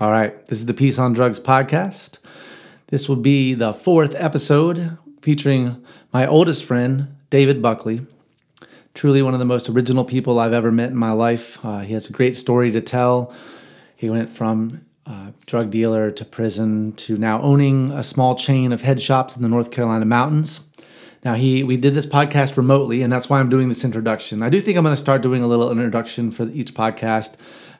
All right, this is the Peace on Drugs podcast. This will be the fourth episode featuring my oldest friend, David Buckley. Truly one of the most original people I've ever met in my life. Uh, he has a great story to tell. He went from uh, drug dealer to prison to now owning a small chain of head shops in the North Carolina mountains. Now he we did this podcast remotely, and that's why I'm doing this introduction. I do think I'm going to start doing a little introduction for each podcast.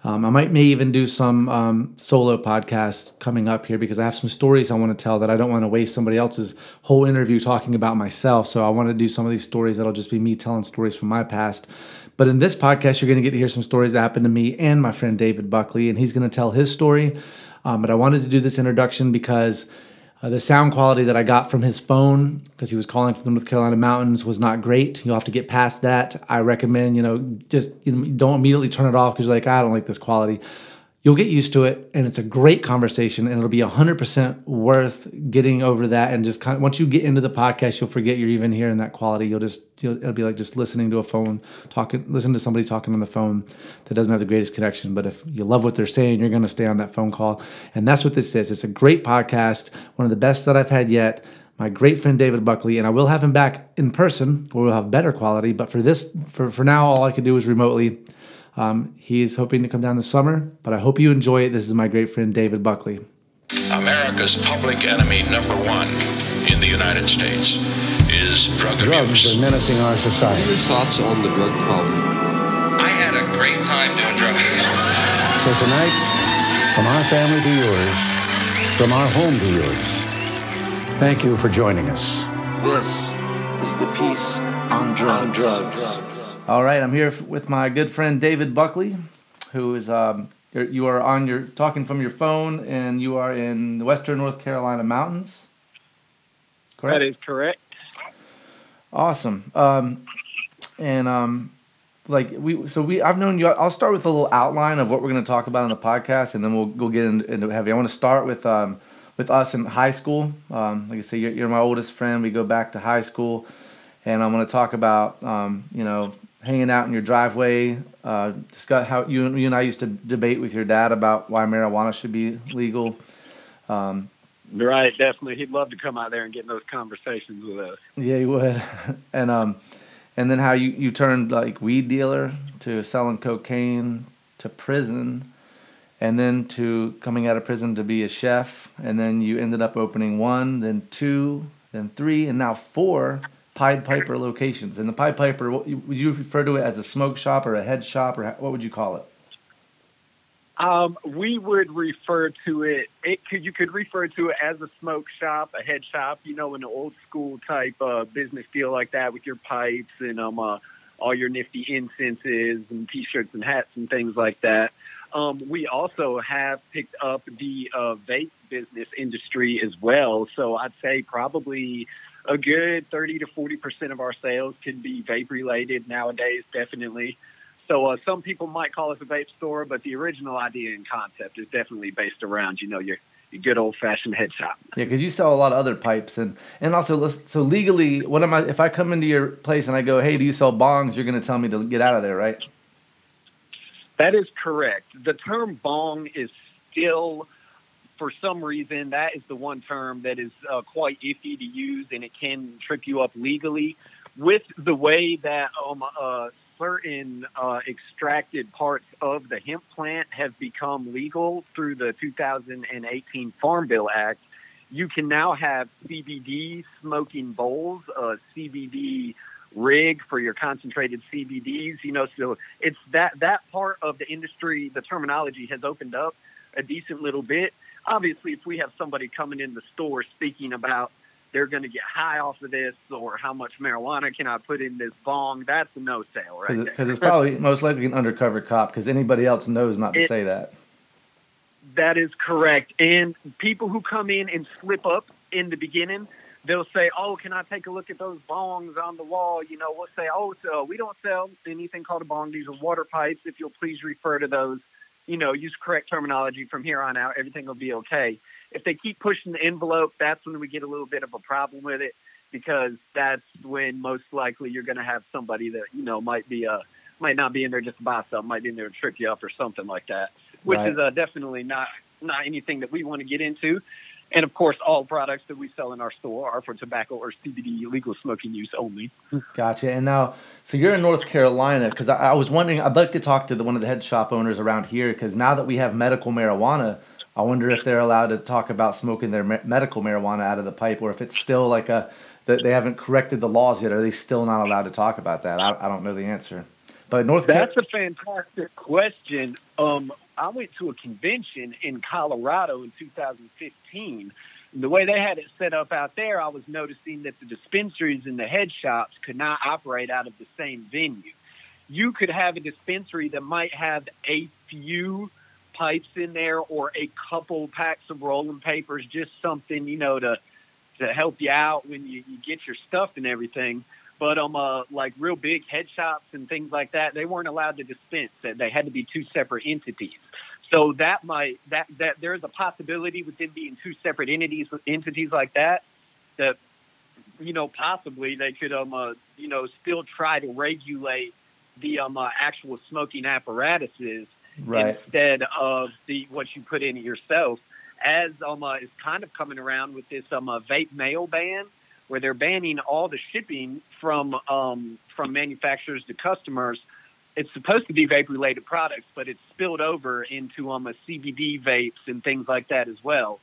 Um, I might may even do some um, solo podcast coming up here because I have some stories I want to tell that I don't want to waste somebody else's whole interview talking about myself. So I want to do some of these stories that'll just be me telling stories from my past. But in this podcast, you're going to get to hear some stories that happened to me and my friend David Buckley, and he's going to tell his story. Um, but I wanted to do this introduction because uh, the sound quality that I got from his phone, because he was calling from the North Carolina mountains, was not great. You'll have to get past that. I recommend, you know, just you know, don't immediately turn it off because you're like, I don't like this quality you'll get used to it and it's a great conversation and it'll be 100% worth getting over that and just kind of once you get into the podcast you'll forget you're even here hearing that quality you'll just you'll, it'll be like just listening to a phone talking listen to somebody talking on the phone that doesn't have the greatest connection but if you love what they're saying you're going to stay on that phone call and that's what this is it's a great podcast one of the best that i've had yet my great friend David Buckley, and I will have him back in person where we'll have better quality. But for this, for, for now, all I can do is remotely. Um, he is hoping to come down this summer, but I hope you enjoy it. This is my great friend David Buckley. America's public enemy number one in the United States is drug Drugs abuse. are menacing our society. Any thoughts on the drug problem? I had a great time doing drugs. So tonight, from our family to yours, from our home to yours, thank you for joining us. This is the Peace on Drugs. All right, I'm here with my good friend David Buckley, who is um, you're, you are on your talking from your phone, and you are in the Western North Carolina mountains. Correct. That is correct. Awesome. Um, and um, like we, so we, I've known you. I'll start with a little outline of what we're going to talk about on the podcast, and then we'll go get into, into heavy. I want to start with um, with us in high school. Um, like I say, you're, you're my oldest friend. We go back to high school, and I'm going to talk about um, you know hanging out in your driveway. Uh, discuss how you, you and I used to debate with your dad about why marijuana should be legal. Um, Right, definitely. He'd love to come out there and get in those conversations with us. Yeah, he would. and um, and then how you you turned like weed dealer to selling cocaine to prison, and then to coming out of prison to be a chef, and then you ended up opening one, then two, then three, and now four Pied Piper locations. And the Pied Piper, what, would you refer to it as a smoke shop or a head shop, or what would you call it? Um, we would refer to it, it could, you could refer to it as a smoke shop, a head shop, you know, an old school type uh, business deal like that with your pipes and um, uh, all your nifty incenses and t-shirts and hats and things like that. Um, we also have picked up the uh, vape business industry as well. So I'd say probably a good 30 to 40% of our sales can be vape related nowadays, definitely. So uh, some people might call us a vape store, but the original idea and concept is definitely based around, you know, your, your good old fashioned head shop. Yeah, because you sell a lot of other pipes, and and also so legally, what am I? If I come into your place and I go, hey, do you sell bongs? You're going to tell me to get out of there, right? That is correct. The term bong is still, for some reason, that is the one term that is uh, quite iffy to use and it can trip you up legally. With the way that um, uh, certain uh, extracted parts of the hemp plant have become legal through the 2018 Farm Bill Act, you can now have CBD smoking bowls, a CBD rig for your concentrated CBDs. You know, so it's that that part of the industry, the terminology has opened up a decent little bit. Obviously, if we have somebody coming in the store speaking about they're going to get high off of this or how much marijuana can I put in this bong, that's a no sale right. Because it's probably most likely an undercover cop. Because anybody else knows not to It- say that. That is correct. And people who come in and slip up in the beginning, they'll say, "Oh, can I take a look at those bongs on the wall?" You know, we'll say, "Oh, so we don't sell anything called a bong. These are water pipes. If you'll please refer to those, you know, use correct terminology from here on out. Everything will be okay." If they keep pushing the envelope, that's when we get a little bit of a problem with it because that's when most likely you're going to have somebody that you know might be a might not be in there just to buy something, might be in there to trip you up or something like that, which Right. is uh, definitely not not anything that we want to get into. And of course, all products that we sell in our store are for tobacco or CBD legal smoking use only. Gotcha. And now, so you're in North Carolina because I, I, was wondering. I'd like to talk to the, one of the head shop owners around here because now that we have medical marijuana, I wonder if they're allowed to talk about smoking their me- medical marijuana out of the pipe, or if it's still like a that they haven't corrected the laws yet. Are they still not allowed to talk about that? I, I don't know the answer. But North That's Car- a fantastic question. Um, I went to a convention in Colorado in 2015. And the way they had it set up out there, I was noticing that the dispensaries and the head shops could not operate out of the same venue. You could have a dispensary that might have a few pipes in there or a couple packs of rolling papers, just something, you know, to to help you out when you, you get your stuff and everything. But um, uh, like real big head shops and things like that, they weren't allowed to dispense. They had to be two separate entities. So that might that that there's a possibility with them being two separate entities entities like that that you know possibly they could um uh, you know still try to regulate the um uh, actual smoking apparatuses right. instead of the what you put in yourself. As um uh, is kind of coming around with this um uh, vape mail ban where they're banning all the shipping from um, from manufacturers to customers. It's supposed to be vape related products, but it's spilled over into um, CBD vapes and things like that as well.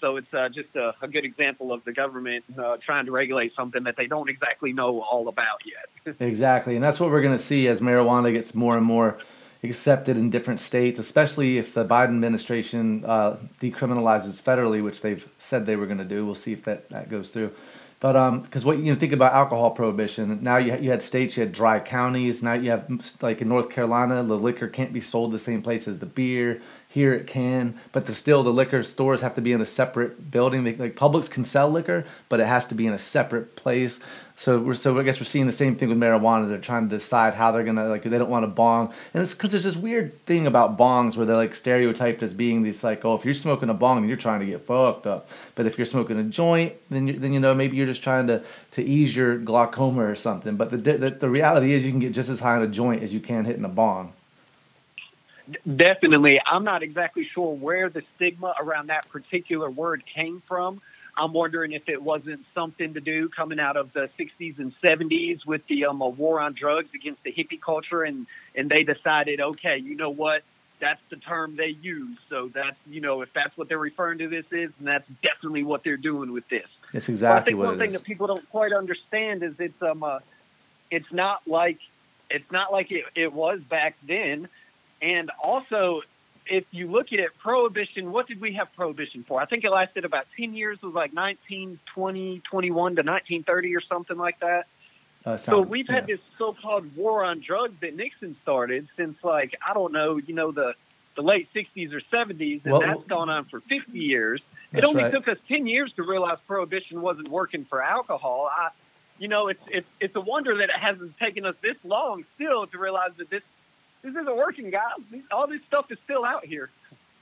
So it's uh, just a, a, good example of the government uh, trying to regulate something that they don't exactly know all about yet. exactly, and that's what we're going to see as marijuana gets more and more accepted in different states, especially if the Biden administration uh, decriminalizes federally, which they've said they were going to do. We'll see if that, that goes through. But um, because what you know, think about alcohol prohibition. Now you you had states, you had dry counties. Now you have like in North Carolina, the liquor can't be sold the same place as the beer. Here it can, but the, still the liquor stores have to be in a separate building. They, like Publix can sell liquor, but it has to be in a separate place. So we're so I guess we're seeing the same thing with marijuana. They're trying to decide how they're gonna like they don't want to bong, and it's because there's this weird thing about bongs where they're like stereotyped as being these like oh if you're smoking a bong then you're trying to get fucked up, but if you're smoking a joint then you, then you know maybe you're just trying to to ease your glaucoma or something. But the the, the reality is you can get just as high in a joint as you can hitting a bong. Definitely, I'm not exactly sure where the stigma around that particular word came from I'm wondering if it wasn't something to do coming out of the 60s and 70s with the um, war on drugs against the hippie culture, and and they decided, okay, you know what, that's the term they use. So that's you know if that's what they're referring to this is, and that's definitely what they're doing with this. That's exactly well, I think what one thing is. that people don't quite understand is it's um uh, it's not like it's not like it, it was back then, and also if you look at it, prohibition, what did we have prohibition for? I think it lasted about 10 years. It was like 1920, 21 to 1930 or something like that. Uh, sounds, so we've yeah. had this so-called war on drugs that Nixon started since like, I don't know, you know, the, the late 60s or 70s, and well, that's gone on for 50 years. It only right. took us 10 years to realize prohibition wasn't working for alcohol. I, you know, it's, it's, it's a wonder that it hasn't taken us this long still to realize that this this isn't working, guys. All this stuff is still out here.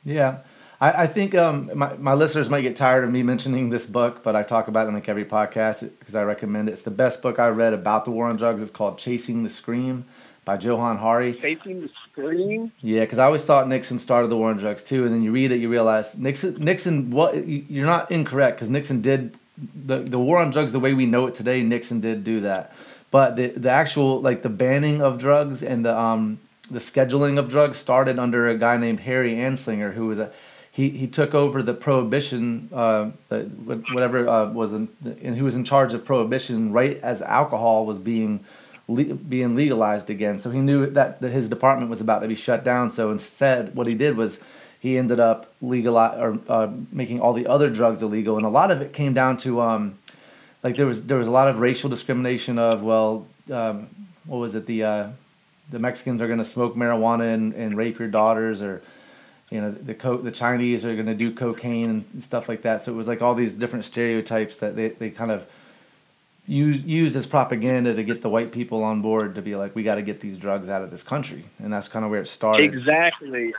Yeah. I, I think um, my, my listeners might get tired of me mentioning this book, but I talk about it in like every podcast because I recommend it. It's the best book I read about the war on drugs. It's called Chasing the Scream by Johann Hari. Chasing the Scream? Yeah, because I always thought Nixon started the war on drugs too, and then you read it, you realize Nixon. Nixon, what you're not incorrect because Nixon did the the war on drugs the way we know it today. Nixon did do that, but the the actual like the banning of drugs and the um the scheduling of drugs started under a guy named Harry Anslinger, who was a he, he took over the prohibition, uh, the, whatever uh, was, in, and he was in charge of prohibition right as alcohol was being le- being legalized again. So he knew that, his department was about to be shut down. So instead, what he did was he ended up legal or uh, making all the other drugs illegal, and a lot of it came down to um, like there was there was a lot of racial discrimination of well, um, what was it the uh, the Mexicans are going to smoke marijuana and, and rape your daughters, or you know the co- the Chinese are going to do cocaine and stuff like that. So it was like all these different stereotypes that they, they kind of use used as propaganda to get the white people on board to be like, we got to get these drugs out of this country, and that's kind of where it started. Exactly.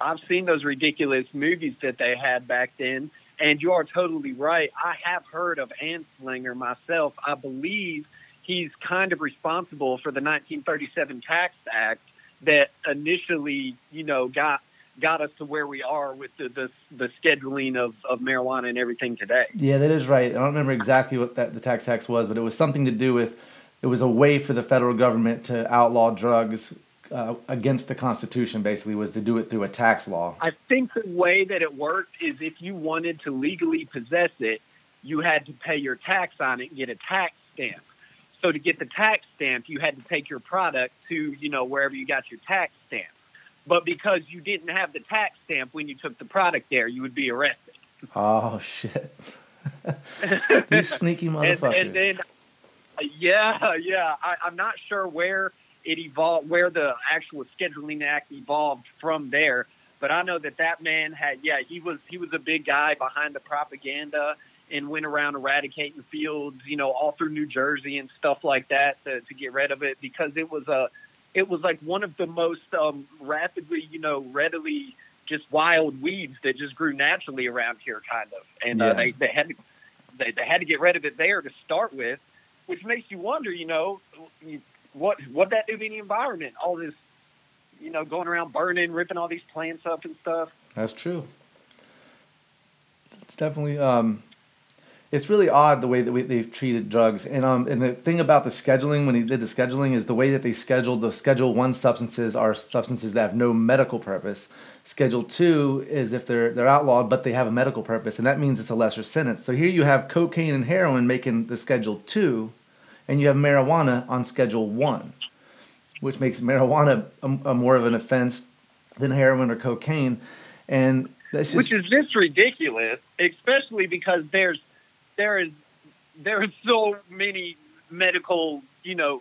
I've seen those ridiculous movies that they had back then, and you are totally right. I have heard of Anslinger myself. I believe he's kind of responsible for the 1937 Tax Act that initially, you know, got got us to where we are with the the, the scheduling of, of marijuana and everything today. Yeah, that is right. I don't remember exactly what that the tax tax was, but it was something to do with it was a way for the federal government to outlaw drugs uh, against the Constitution. Basically, was to do it through a tax law. I think the way that it worked is if you wanted to legally possess it, you had to pay your tax on it and get a tax stamp. So to get the tax stamp, you had to take your product to you know wherever you got your tax stamp. But because you didn't have the tax stamp when you took the product there, you would be arrested. Oh shit! These sneaky motherfuckers. And, and then, yeah, yeah, I, I'm not sure where it evolved, where the actual scheduling act evolved from there. But I know that that man had, yeah, he was he was a big guy behind the propaganda and went around eradicating fields, you know, all through New Jersey and stuff like that to, to get rid of it because it was a, it was like one of the most um, rapidly, you know, readily just wild weeds that just grew naturally around here, kind of. And uh, they they had to they, they had to get rid of it there to start with, which makes you wonder, you know, what what that do to the environment? All this, you know, going around burning, ripping all these plants up and stuff. That's true. It's definitely um, it's really odd the way that we, they've treated drugs, and um, and the thing about the scheduling when he did the scheduling is the way that they scheduled the Schedule One substances are substances that have no medical purpose. Schedule Two is if they're they're outlawed but they have a medical purpose, and that means it's a lesser sentence. So here you have cocaine and heroin making the Schedule Two, and you have marijuana on Schedule One, which makes marijuana a, a more of an offense than heroin or cocaine, and just which is just ridiculous, especially because there's there is there are so many medical you know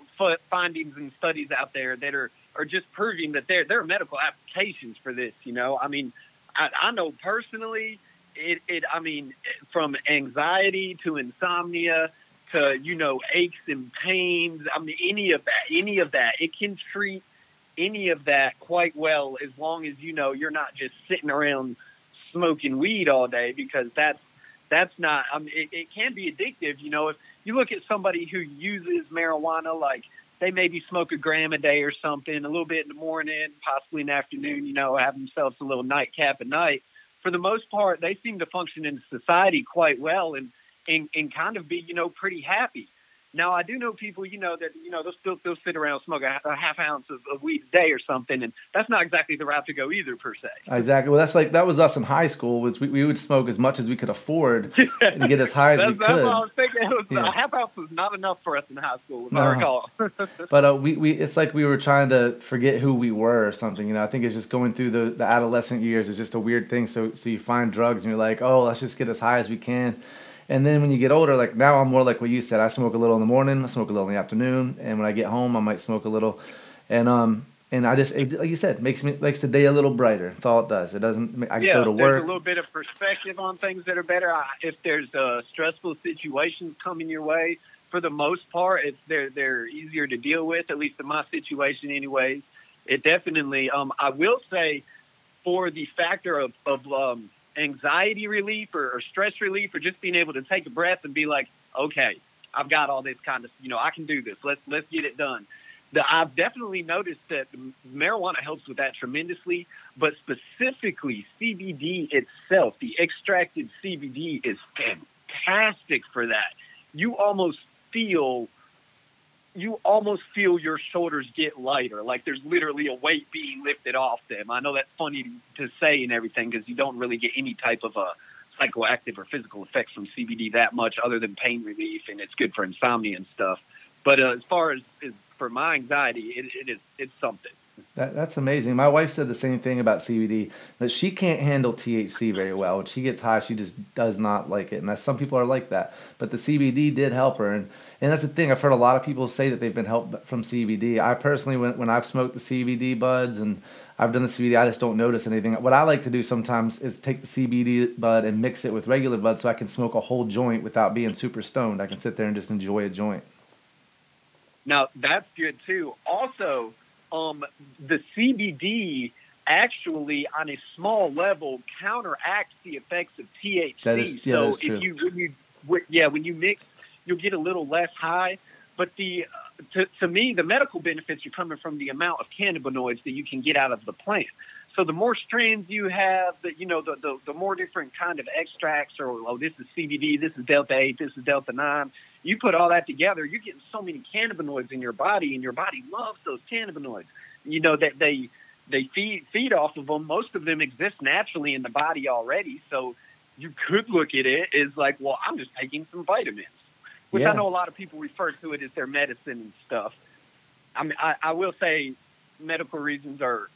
findings and studies out there that are are just proving that there there are medical applications for this. You know, I mean, I, I know personally, it it I mean, from anxiety to insomnia to you know aches and pains. I mean, any of that, any of that, it can treat any of that quite well as long as you know you're not just sitting around smoking weed all day because that's that's not I mean it, it can be addictive you know if you look at somebody who uses marijuana like they maybe smoke a gram a day or something a little bit in the morning possibly in the afternoon you know have themselves a little nightcap at night. For the most part they seem to function in society quite well and and, and kind of be you know pretty happy now I do know people, you know, that you know they'll still they'll sit around and smoke a, a half ounce of, of weed a day or something, and that's not exactly the route to go either, per se. Exactly. Well, that's like that was us in high school. Was we, we would smoke as much as we could afford and get as high as we could. that's what I was thinking. It was, Yeah. A half ounce was not enough for us in high school, if No. I recall. But uh, we, we it's like we were trying to forget who we were or something. You know, I think it's just going through the, the adolescent years is just a weird thing. So so you find drugs and you're like, oh, let's just get as high as we can. And then when you get older, like now I'm more like what you said. I smoke a little in the morning, I smoke a little in the afternoon, and when I get home, I might smoke a little. And um and I just it, like you said, makes me makes the day a little brighter. That's all it does. It doesn't. I yeah, go to there's work. a little bit of perspective on things that are better. I, if there's uh, stressful situations coming your way, for the most part, it's they're they're easier to deal with. At least in my situation, anyways. It definitely. Um, I will say, for the factor of of um, anxiety relief or, or stress relief, or just being able to take a breath and be like, okay, I've got all this kind of, you know, I can do this. Let's let's get it done. The, I've definitely noticed that marijuana helps with that tremendously, but specifically CBD itself, the extracted CBD is fantastic for that. You almost feel you almost feel your shoulders get lighter, like there's literally a weight being lifted off them. I know that's funny to say and everything because you don't really get any type of a psychoactive or physical effects from CBD that much, other than pain relief, and it's good for insomnia and stuff. But uh, as far as, as for my anxiety, it, it is it's something. That, that's amazing. My wife said the same thing about CBD that she can't handle THC very well. When she gets high, she just does not like it. And some people are like that. But the CBD did help her. And, and that's the thing. I've heard a lot of people say that they've been helped from CBD. I personally, when, when I've smoked the CBD buds and I've done the CBD, I just don't notice anything. What I like to do sometimes is take the CBD bud and mix it with regular bud so I can smoke a whole joint without being super stoned. I can sit there and just enjoy a joint. Now that's good too. Also, um, the CBD actually, on a small level, counteracts the effects of THC. That is- yeah, so that is true. if you when you yeah when you mix, you'll get a little less high. But the to, to me, the medical benefits are coming from the amount of cannabinoids that you can get out of the plant. So the more strains you have, the you know the, the the more different kind of extracts, or oh this is CBD, this is delta eight, this is delta nine. You put all that together, you're getting so many cannabinoids in your body, and your body loves those cannabinoids. You know that they they feed feed off of them. Most of them exist naturally in the body already, so you could look at it as like, well, I'm just taking some vitamins, which Yeah. I know a lot of people refer to it as their medicine and stuff. I mean, I, I will say medical reasons are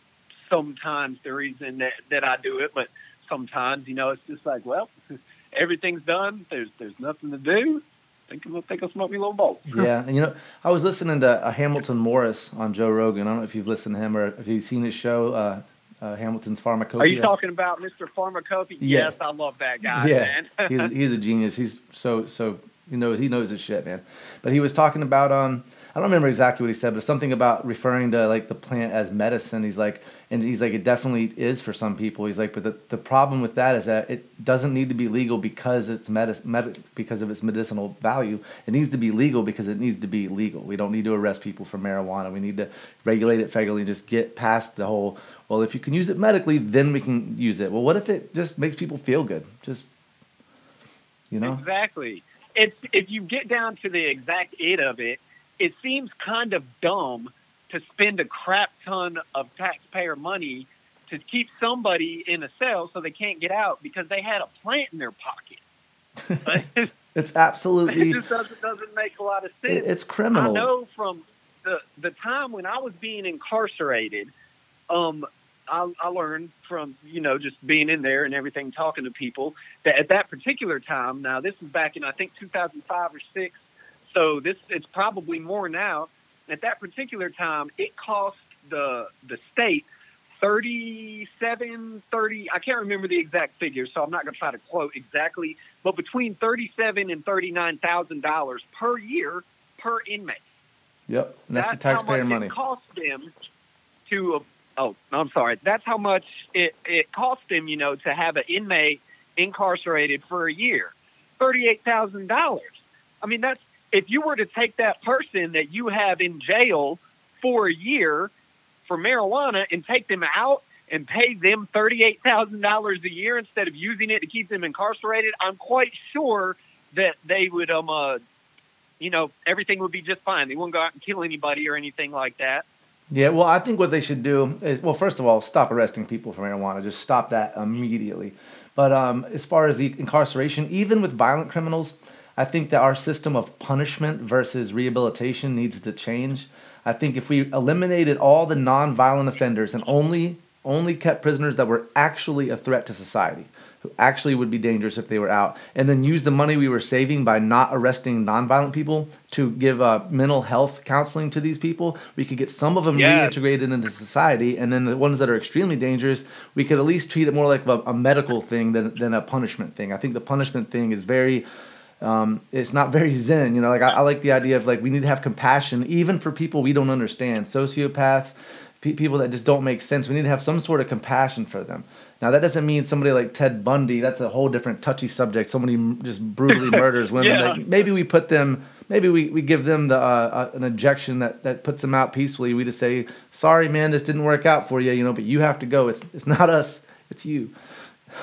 sometimes the reason that, that I do it, but sometimes, you know, it's just like, well, everything's done. There's there's nothing to do. Think I'll think I'll smoke me a little bowl. Yeah, and you know, I was listening to uh, Hamilton Morris on Joe Rogan. I don't know if you've listened to him or if you've seen his show, uh, uh, Hamilton's Pharmacopoeia. Are you talking about Mr. Pharmacopoeia? Yeah. Yes, I love that guy, yeah, man. he's he's a genius. He's so so you know he knows his shit, man. But he was talking about um I don't remember exactly what he said, but something about referring to like the plant as medicine. He's like, and he's like, it definitely is for some people. He's like, but the, the problem with that is that it doesn't need to be legal because it's medicine, med- because of its medicinal value. It needs to be legal because it needs to be legal. We don't need to arrest people for marijuana. We need to regulate it federally and just get past the whole. Well, if you can use it medically, then we can use it. Well, what if it just makes people feel good? Just you know. Exactly. It's if you get down to the exact it of it, it seems kind of dumb to spend a crap ton of taxpayer money to keep somebody in a cell so they can't get out because they had a plant in their pocket. It's absolutely just doesn't doesn't make a lot of sense. it's criminal. I know from the the time when I was being incarcerated, um, I, I learned from you know just being in there and everything, talking to people that at that particular time. Now this is back in I think 2005 or six, so this it's probably more now. At that particular time, it cost the the state 37 30 i can't remember the exact figure so i'm not going to try to quote exactly but between 37 and 39 thousand dollars per year per inmate Yep, and that's, the how taxpayer much money. it cost them to oh i'm sorry that's how much it, it cost them you know to have an inmate incarcerated for a year $38000 i mean that's if you were to take that person that you have in jail for a year for marijuana and take them out and pay them $38,000 a year instead of using it to keep them incarcerated, I'm quite sure that they would, um, uh, you know, everything would be just fine. They wouldn't go out and kill anybody or anything like that. Yeah, well, I think what they should do is, well, first of all, stop arresting people for marijuana. Just stop that immediately. But um, as far as the incarceration, even with violent criminals, I think that our system of punishment versus rehabilitation needs to change. I think if we eliminated all the non-violent offenders and only only kept prisoners that were actually a threat to society, who actually would be dangerous if they were out, and then use the money we were saving by not arresting nonviolent people to give uh, mental health counseling to these people, we could get some of them reintegrated into society, and then the ones that are extremely dangerous, we could at least treat it more like a, a medical thing than, than a punishment thing. I think the punishment thing is very um, it's not very zen. You know, like I, I like the idea of like we need to have compassion even for people we don't understand, sociopaths, pe- people that just don't make sense. We need to have some sort of compassion for them. Now that doesn't mean somebody like Ted Bundy. That's a whole different touchy subject. Somebody just brutally murders women. Yeah. Like, maybe we put them. Maybe we, we give them the uh, uh, an injection that, that puts them out peacefully. We just say, "Sorry, man, this didn't work out for you. You know, but you have to go. It's it's not us. It's you."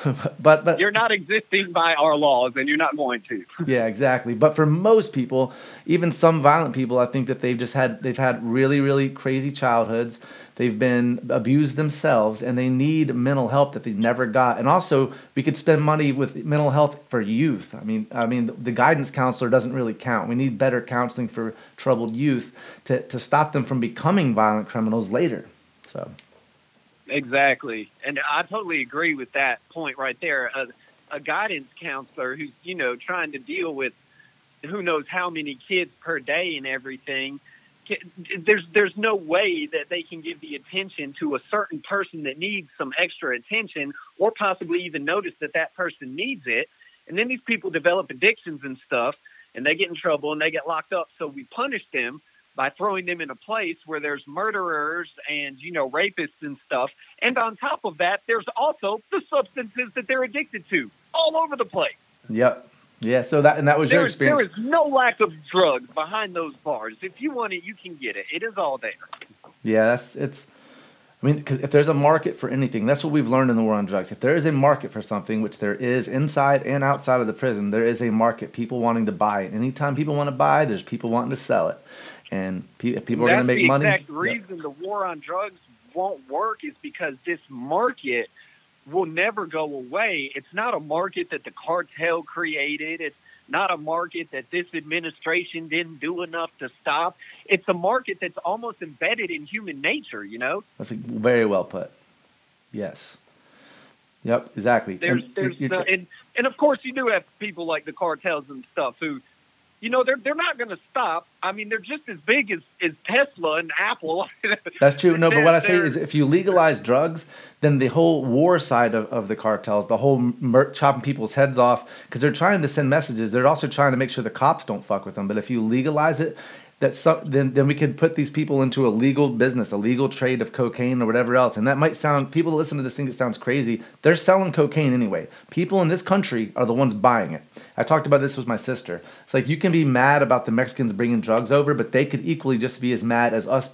but but You're not existing by our laws, and you're not going to. yeah, exactly. But for most people, even some violent people, I think that they've just had they've had really really crazy childhoods. They've been abused themselves, and they need mental help that they never got. And also, we could spend money with mental health for youth. I mean, I mean, the guidance counselor doesn't really count. We need better counseling for troubled youth to to stop them from becoming violent criminals later. So. Exactly, and I totally agree with that point right there. A, a guidance counselor who's you know trying to deal with who knows how many kids per day and everything. There's there's no way that they can give the attention to a certain person that needs some extra attention, or possibly even notice that that person needs it. And then these people develop addictions and stuff, and they get in trouble and they get locked up. So we punish them by throwing them in a place where there's murderers and you know rapists and stuff and on top of that there's also the substances that they're addicted to all over the place Yep. Yeah. So that and that was your there, experience. there is no lack of drugs behind those bars if you want it you can get it it is all there Yeah, that's it's. I mean, because if there's a market for anything, that's what we've learned in the war on drugs. If there is a market for something, which there is inside and outside of the prison, there is a market. People wanting to buy it. Anytime people want to buy, there's people wanting to sell it. And pe- if people are going to make the money, exact yeah. reason the war on drugs won't work is because this market will never go away. It's not a market that the cartel created. It's not a market that this administration didn't do enough to stop. It's a market that's almost embedded in human nature, you know? that's very well put. Yes. Yep. Exactly. There's And there's and and of course you do have people like the cartels and stuff who you know they're they're not going to stop. I mean, they're just as big as, as Tesla and Apple. That's true. No, but what I say is, if you legalize drugs, then the whole war side of, of the cartels, the whole mur- chopping people's heads off, because they're trying to send messages. They're also trying to make sure the cops don't fuck with them. But if you legalize it, that some, then then we could put these people into a legal business, a legal trade of cocaine or whatever else. And that might sound people that listen to this thing it sounds crazy. They're selling cocaine anyway. People in this country are the ones buying it. I talked about this with my sister. It's like you can be mad about the Mexicans bringing drugs over, but they could equally just be as mad as us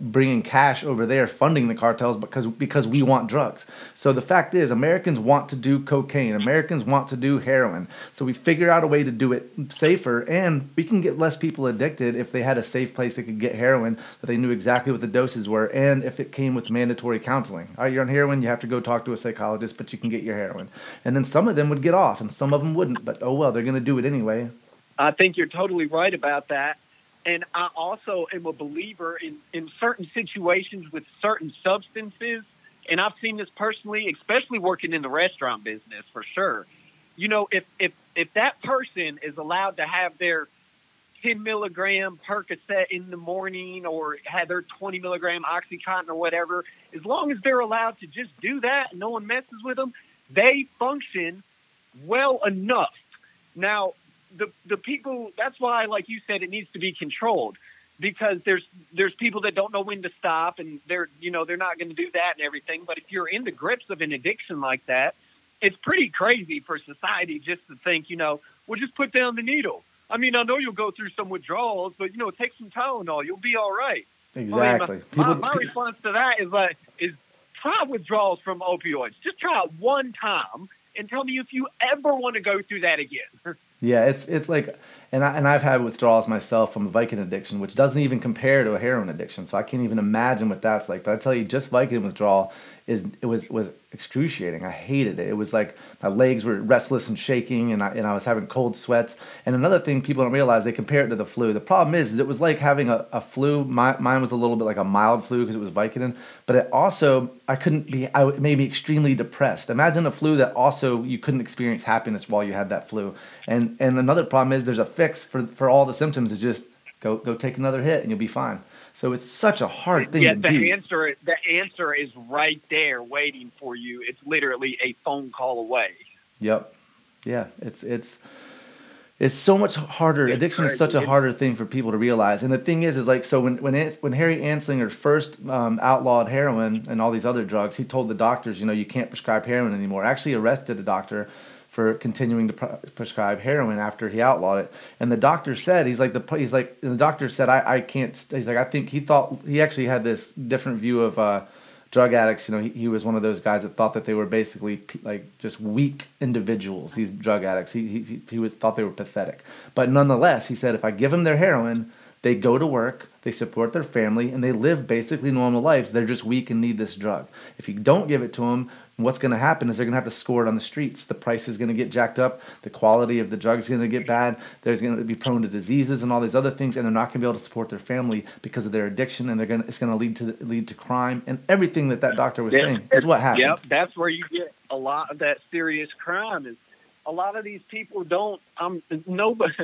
bringing cash over there funding the cartels because because we want drugs. So the fact is Americans want to do cocaine. Americans want to do heroin. So we figure out a way to do it safer and we can get less people addicted if they had a safe place they could get heroin that they knew exactly what the doses were and if it came with mandatory counseling. All right, you're on heroin, you have to go talk to a psychologist, but you can get your heroin. And then some of them would get off and some of them wouldn't, but oh well, they're going to do it anyway. I think you're totally right about that. And I also am a believer in, in certain situations with certain substances. And I've seen this personally, especially working in the restaurant business for sure. You know, if, if, if that person is allowed to have their 10 milligram Percocet in the morning or have their 20 milligram Oxycontin or whatever, as long as they're allowed to just do that and no one messes with them, they function well enough. Now, the the people that's why like you said it needs to be controlled because there's there's people that don't know when to stop and they're you know they're not going to do that and everything. But if you're in the grips of an addiction like that it's pretty crazy for society just to think you know well just put down the needle. I mean i know you'll go through some withdrawals but you know take some tylenol. You'll be all right. I mean, my- Exactly. my, my response to that is like is try withdrawals from opioids. Just try it one time and tell me if you ever want to go through that again Yeah, it's it's like, and I and I've had withdrawals myself from a Vicodin addiction, which doesn't even compare to a heroin addiction. So I can't even imagine what that's like. But I tell you, just Vicodin withdrawal is it was was excruciating. I hated it. It was like my legs were restless and shaking, and I and I was having cold sweats. And another thing people don't realize, they compare it to the flu. The problem is, is it was like having a, a flu. My, mine was a little bit like a mild flu because it was Vicodin, but it also I couldn't be. I it made me extremely depressed. Imagine a flu that also you couldn't experience happiness while you had that flu. And and another problem is there's a fix for for all the symptoms. Is just go go take another hit and you'll be fine. So it's such a hard thing yeah, to the beat. answer the answer is right there waiting for you. It's literally a phone call away. Yep. Yeah. It's it's it's so much harder. It's Addiction is such a harder thing for people to realize. And the thing is, is like so when when An- when Harry Anslinger first um, outlawed heroin and all these other drugs, he told the doctors, you know, you can't prescribe heroin anymore. Actually, arrested a doctor for continuing to pre- prescribe heroin after he outlawed it. And the doctor said, he's like the he's like the doctor said, I I can't. He's like I think he thought he actually had this different view of. Uh, drug addicts, you know, he, he was one of those guys that thought that they were basically like just weak individuals. These drug addicts, he he he was thought they were pathetic. But nonetheless, he said if I give them their heroin, they go to work, they support their family, and they live basically normal lives. They're just weak and need this drug. If you don't give it to them, what's going to happen is they're going to have to score it on the streets. The price is going to get jacked up. The quality of the drug is going to get bad. There's going to be prone to diseases and all these other things, and they're not going to be able to support their family because of their addiction, and they're going to, it's going to lead to lead to crime and everything that that doctor was saying is what happened. Yep, that's where you get a lot of that serious crime. Is a lot of these people don't. Um, nobody,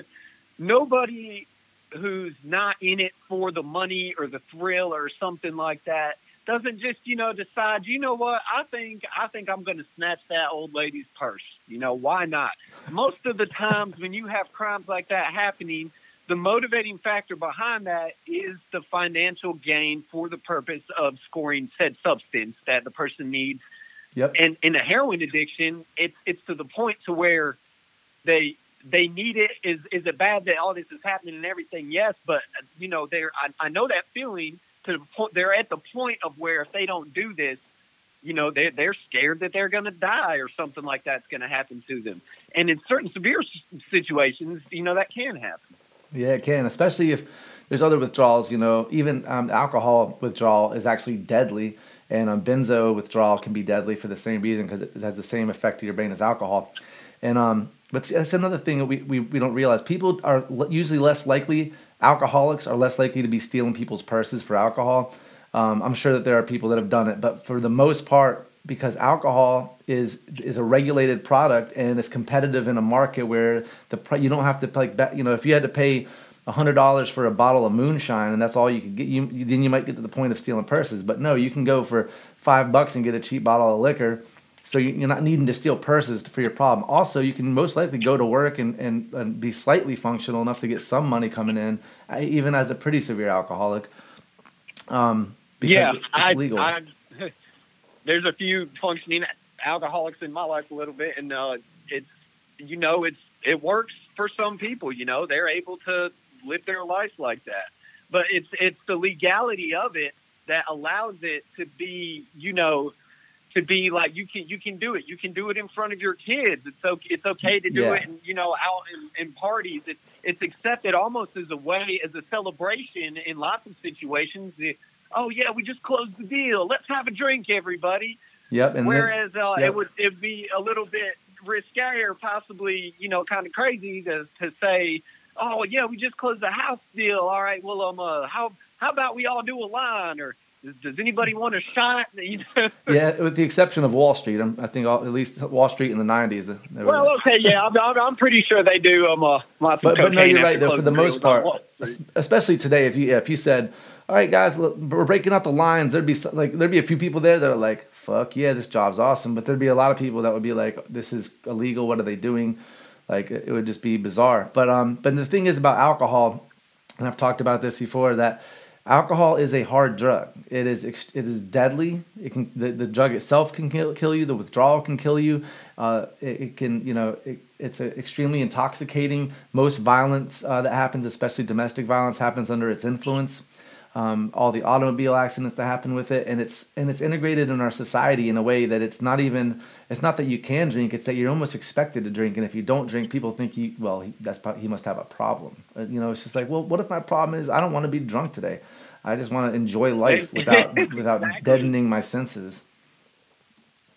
nobody who's not in it for the money or the thrill or something like that doesn't just you know decide. You know what? I think I think I'm going to snatch that old lady's purse. You know why not? Most of the times when you have crimes like that happening. The motivating factor behind that is the financial gain for the purpose of scoring said substance that the person needs Yep. and in a heroin addiction, it's it's to the point to where they they need it. Is is it bad that all this is happening and everything? Yes, but you know, they're I, I know that feeling to the point they're at the point of where if they don't do this, you know, they they're scared that they're going to die or something like that's going to happen to them. And in certain severe situations, you know, that can happen. Yeah, it can, especially if there's other withdrawals. You know, even um, alcohol withdrawal is actually deadly, and um, benzo withdrawal can be deadly for the same reason because it has the same effect to your brain as alcohol. And um, but that's another thing that we, we, we don't realize. People are usually less likely. Alcoholics are less likely to be stealing people's purses for alcohol. Um, I'm sure that there are people that have done it, but for the most part, because alcohol is is a regulated product and it's competitive in a market where the you don't have to like you know if you had to pay hundred dollars for a bottle of moonshine and that's all you could get you then you might get to the point of stealing purses but no you can go for five bucks and get a cheap bottle of liquor so you- you're not needing to steal purses for your problem also you can most likely go to work and, and, and be slightly functional enough to get some money coming in uh, even as a pretty severe alcoholic um, because yeah, it's I, legal I, there's a few functioning alcoholics in my life a little bit, and uh, it's you know it's it works for some people. You know, they're able to live their life like that, but it's it's the legality of it that allows it to be you know to be like you can you can do it. You can do it in front of your kids. It's okay. It's okay to do Yeah. it, and you know, out in, in parties. It's it's accepted almost as a way as a celebration in lots of situations. The, oh yeah, we just closed the deal. Let's have a drink, everybody. yep and then- Whereas uh, yep. it would it'd be a little bit risque or possibly you know kind of crazy to to say, oh yeah, we just closed the house deal. All right, well um uh, how how about we all do a line or does, anybody want a shot? You know? Yeah, with the exception of Wall Street, I'm, I think all, at least Wall Street in the '90s. they were- Well, okay, yeah, I'm, I'm, pretty sure they do um uh, lots but, but no, you're right though. For the most part, Wall Street. es- especially today, if you if you said, "All right, guys, look, we're breaking out the lines," there'd be like there'd be a few people there that are like, "Fuck yeah, this job's awesome," but there'd be a lot of people that would be like, "This is illegal. What are they doing?" Like it it would just be bizarre. But um, but the thing is about alcohol, and I've talked about this before that alcohol is a hard drug. It is it is deadly. It can the, the drug itself can kill, kill you. The withdrawal can kill you. Uh, it, it can you know it, it's extremely intoxicating. Most violence uh, that happens, especially domestic violence, happens under its influence. Um, all the automobile accidents that happen with it, and it's and it's integrated in our society in a way that it's not even it's not that you can drink; it's that you're almost expected to drink, and if you don't drink, people think you well he, that's he must have a problem. Uh, you know, it's just like well, what if my problem is I don't want to be drunk today? I just want to enjoy life without without Exactly. deadening my senses.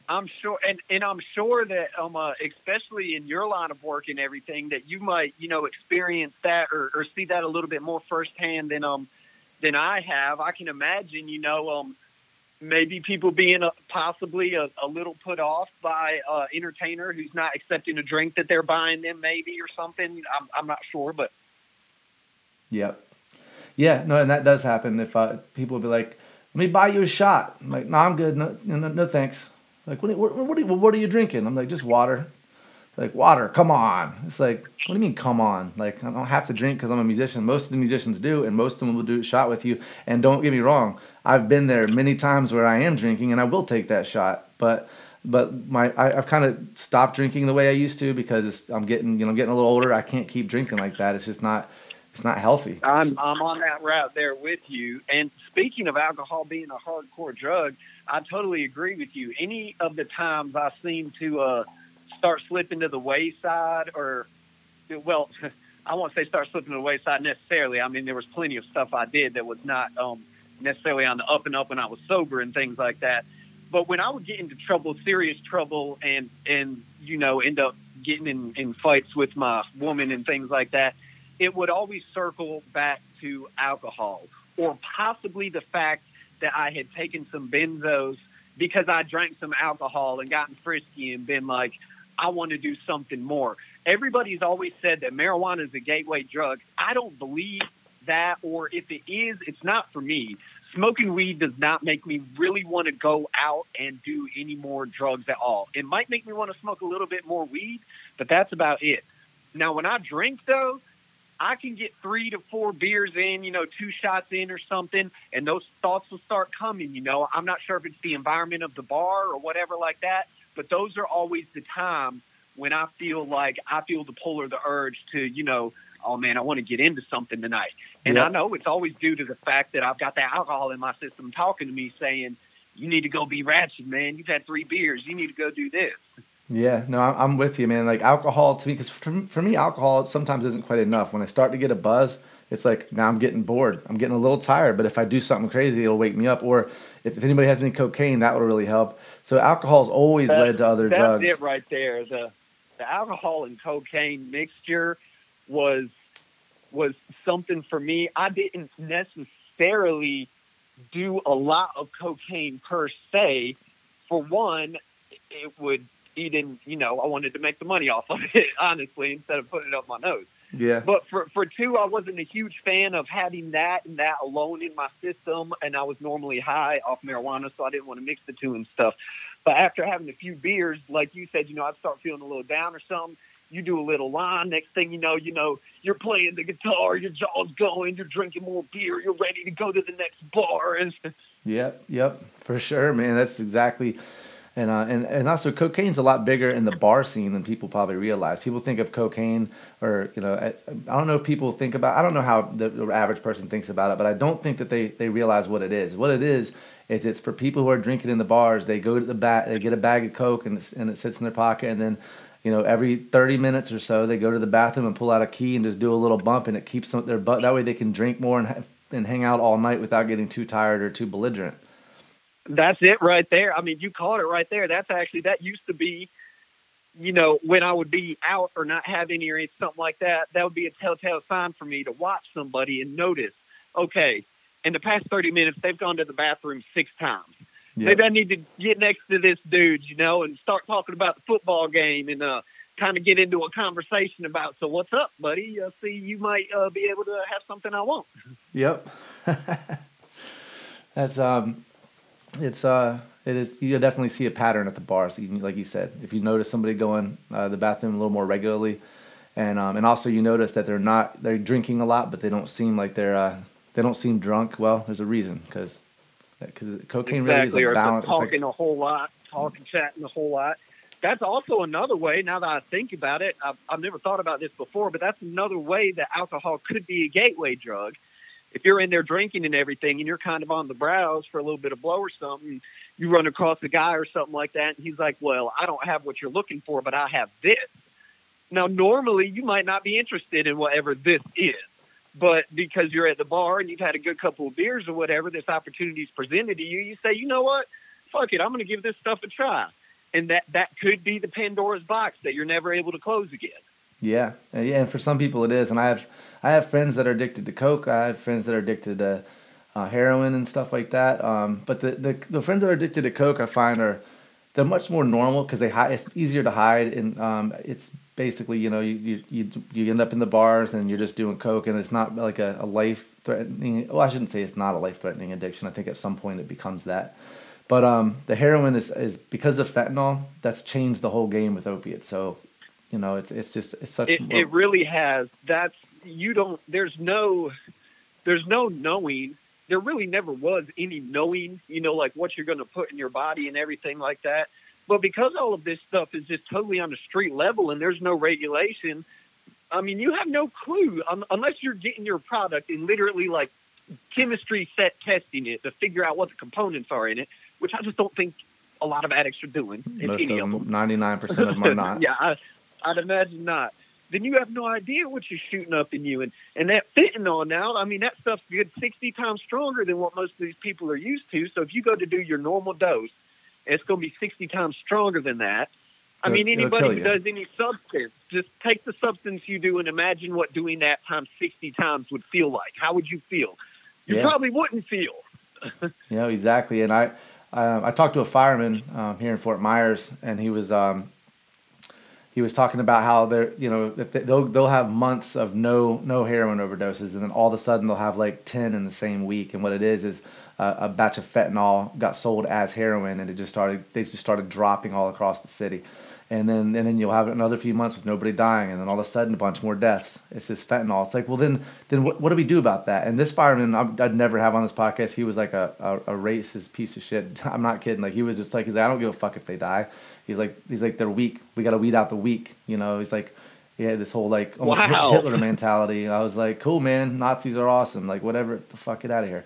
I'm sure, and, and I'm sure that, um, uh, especially in your line of work and everything, that you might, you know, experience that or, or see that a little bit more firsthand than, um, than I have. I can imagine, you know, um, maybe people being uh possibly a, a little put off by uh, entertainer who's not accepting a drink that they're buying them, maybe or something. I'm, I'm not sure, but Yep. Yeah, no, and that does happen. If uh, people will be like, "Let me buy you a shot," I'm like, "No, I'm good. No, no, no thanks." Like, what, what, what, are you, what are you drinking? I'm like, just water. Like water, come on. It's like, what do you mean, come on? Like, I don't have to drink because I'm a musician. Most of the musicians do, and most of them will do a shot with you. And don't get me wrong, I've been there many times where I am drinking, and I will take that shot. But, but my, I, I've kind of stopped drinking the way I used to because I'm getting, you know, I'm getting a little older. I can't keep drinking like that. It's just not, it's not healthy. I'm I'm on that route there with you. And speaking of alcohol being a hardcore drug, I totally agree with you. Any of the times I seem to uh, start slipping to the wayside, or well, I won't say start slipping to the wayside necessarily. I mean, there was plenty of stuff I did that was not um, necessarily on the up and up when I was sober and things like that. But when I would get into trouble, serious trouble, and and you know end up getting in, in fights with my woman and things like that, it would always circle back to alcohol or possibly the fact that I had taken some benzos because I drank some alcohol and gotten frisky and been like, I want to do something more. Everybody's always said that marijuana is a gateway drug. I don't believe that, or if it is, it's not for me. Smoking weed does not make me really want to go out and do any more drugs at all. It might make me want to smoke a little bit more weed, but that's about it. Now, when I drink, though, I can get three to four beers in, you know, two shots in or something, and those thoughts will start coming. You know, I'm not sure if it's the environment of the bar or whatever like that, but those are always the times when I feel like I feel the pull or the urge to, you know, oh man, I want to get into something tonight. And I know it's always due to the fact that I've got that alcohol in my system talking to me saying, you need to go be ratchet, man. You've had three beers. You need to go do this. Yeah, no, I'm, with you, man. Like alcohol to me, because for, me, alcohol sometimes isn't quite enough. When I start to get a buzz, it's like now I'm getting bored. I'm getting a little tired. But if I do something crazy, it'll wake me up. Or if, if anybody has any cocaine, that would really help. So alcohol's always That- led to other that's drugs. it right there. The the alcohol and cocaine mixture was was something for me. I didn't necessarily do a lot of cocaine per se. For one, it would eat in, you know, I wanted to make the money off of it, honestly, instead of putting it up my nose. Yeah, But for, for two, I wasn't a huge fan of having that and that alone in my system. And I was normally high off marijuana, so I didn't want to mix the two and stuff. But after having a few beers, like you said, you know, I'd start feeling a little down or something. You do a little line. Next thing you know, you know, you're playing the guitar, your jaw's going, you're drinking more beer, you're ready to go to the next bar. And Yep, yep, for sure, man. That's exactly, and uh, and and also cocaine's a lot bigger in the bar scene than people probably realize. People think of cocaine, or you know, I, I don't know if people think about. I don't know how the, average person thinks about it, but I don't think that they they realize what it is. What it is is it's for people who are drinking in the bars. They go to the bat, they get a bag of coke, and and it sits in their pocket, and then. You know, every 30 minutes or so, they go to the bathroom and pull out a key and just do a little bump, and it keeps them, their butt. That way, they can drink more and, have, and hang out all night without getting too tired or too belligerent. That's it right there. I mean, you caught it right there. That's actually that used to be, you know, when I would be out or not have any or something like that. That would be a telltale sign for me to watch somebody and notice. Okay, in the past thirty minutes, they've gone to the bathroom six times. Yeah. Maybe I need to get next to this dude, you know, and start talking about the football game and uh, kind of get into a conversation about. So what's up, buddy? Uh, see, you might uh, be able to have something I want. Yep. That's um, it's uh, it is. You definitely see a pattern at the bars. Like you said, if you notice somebody going uh, the bathroom a little more regularly, and um, and also you notice that they're not they're drinking a lot, but they don't seem like they're uh, they don't seem drunk. Well, there's a reason because because cocaine exactly, really is a balance. it's like- talking a whole lot, talking, chatting a whole lot. That's also another way. Now that I think about it, I've, I've never thought about this before, but that's another way that alcohol could be a gateway drug. If you're in there drinking and everything, and you're kind of on the browse for a little bit of blow or something, you run across a guy or something like that, and he's like, "Well, I don't have what you're looking for, but I have this." Now, normally you might not be interested in whatever this is, but because you're at the bar and you've had a good couple of beers or whatever, this opportunity's presented to you. You say, "You know what? Fuck it, I'm going to give this stuff a try." And that that could be the Pandora's box that you're never able to close again. Yeah, Uh, yeah, and for some people it is. And I have I have friends that are addicted to coke. I have friends that are addicted to uh, heroin and stuff like that. Um, but the, the the friends that are addicted to coke, I find are they're much more normal because they hide. It's easier to hide, and um, it's basically you know you, you you you end up in the bars and you're just doing coke, and it's not like a, a life threatening. Well, I shouldn't say it's not a life threatening addiction. I think at some point it becomes that. But um, the heroin is, is because of fentanyl. That's changed the whole game with opiates. So, you know, it's it's just it's such. It, more- it really has. That's you don't. There's no. There's no knowing. There really never was any knowing. You know, like what you're going to put in your body and everything like that. But because all of this stuff is just totally on the street level and there's no regulation, I mean, you have no clue un- unless you're getting your product and literally like chemistry set testing it to figure out what the components are in it, which I just don't think a lot of addicts are doing. most of them, ninety nine percent of them are not. yeah, I, I'd imagine not. Then you have no idea what you're shooting up in you, and and that fentanyl now. I mean, that stuff's good sixty times stronger than what most of these people are used to. So if you go to do your normal dose, it's going to be sixty times stronger than that. I mean, anybody who does any substance, just take the substance you do and imagine what doing that times sixty times would feel like. How would you feel? You Yeah. probably wouldn't feel. You know exactly, and I um, I talked to a fireman um, here in Fort Myers, and he was um, he was talking about how they're you know they'll they'll have months of no no heroin overdoses, and then all of a sudden they'll have like ten in the same week, and what it is is uh, a batch of fentanyl got sold as heroin, and it just started they just started dropping all across the city. And then, and then you'll have another few months with nobody dying, and then all of a sudden a bunch more deaths. It's this fentanyl. It's like, well, then, then what, what do we do about that? And this fireman, I'd, I'd never have on this podcast. He was like a, a, a racist piece of shit. I'm not kidding. Like he was just like, he's like, I don't give a fuck if they die. He's like, he's like, they're weak. We got to weed out the weak. You know, he's like, Yeah, this whole like almost Wow. Hitler mentality. I was like, cool, man. Nazis are awesome. Like, whatever. The fuck, get out of here.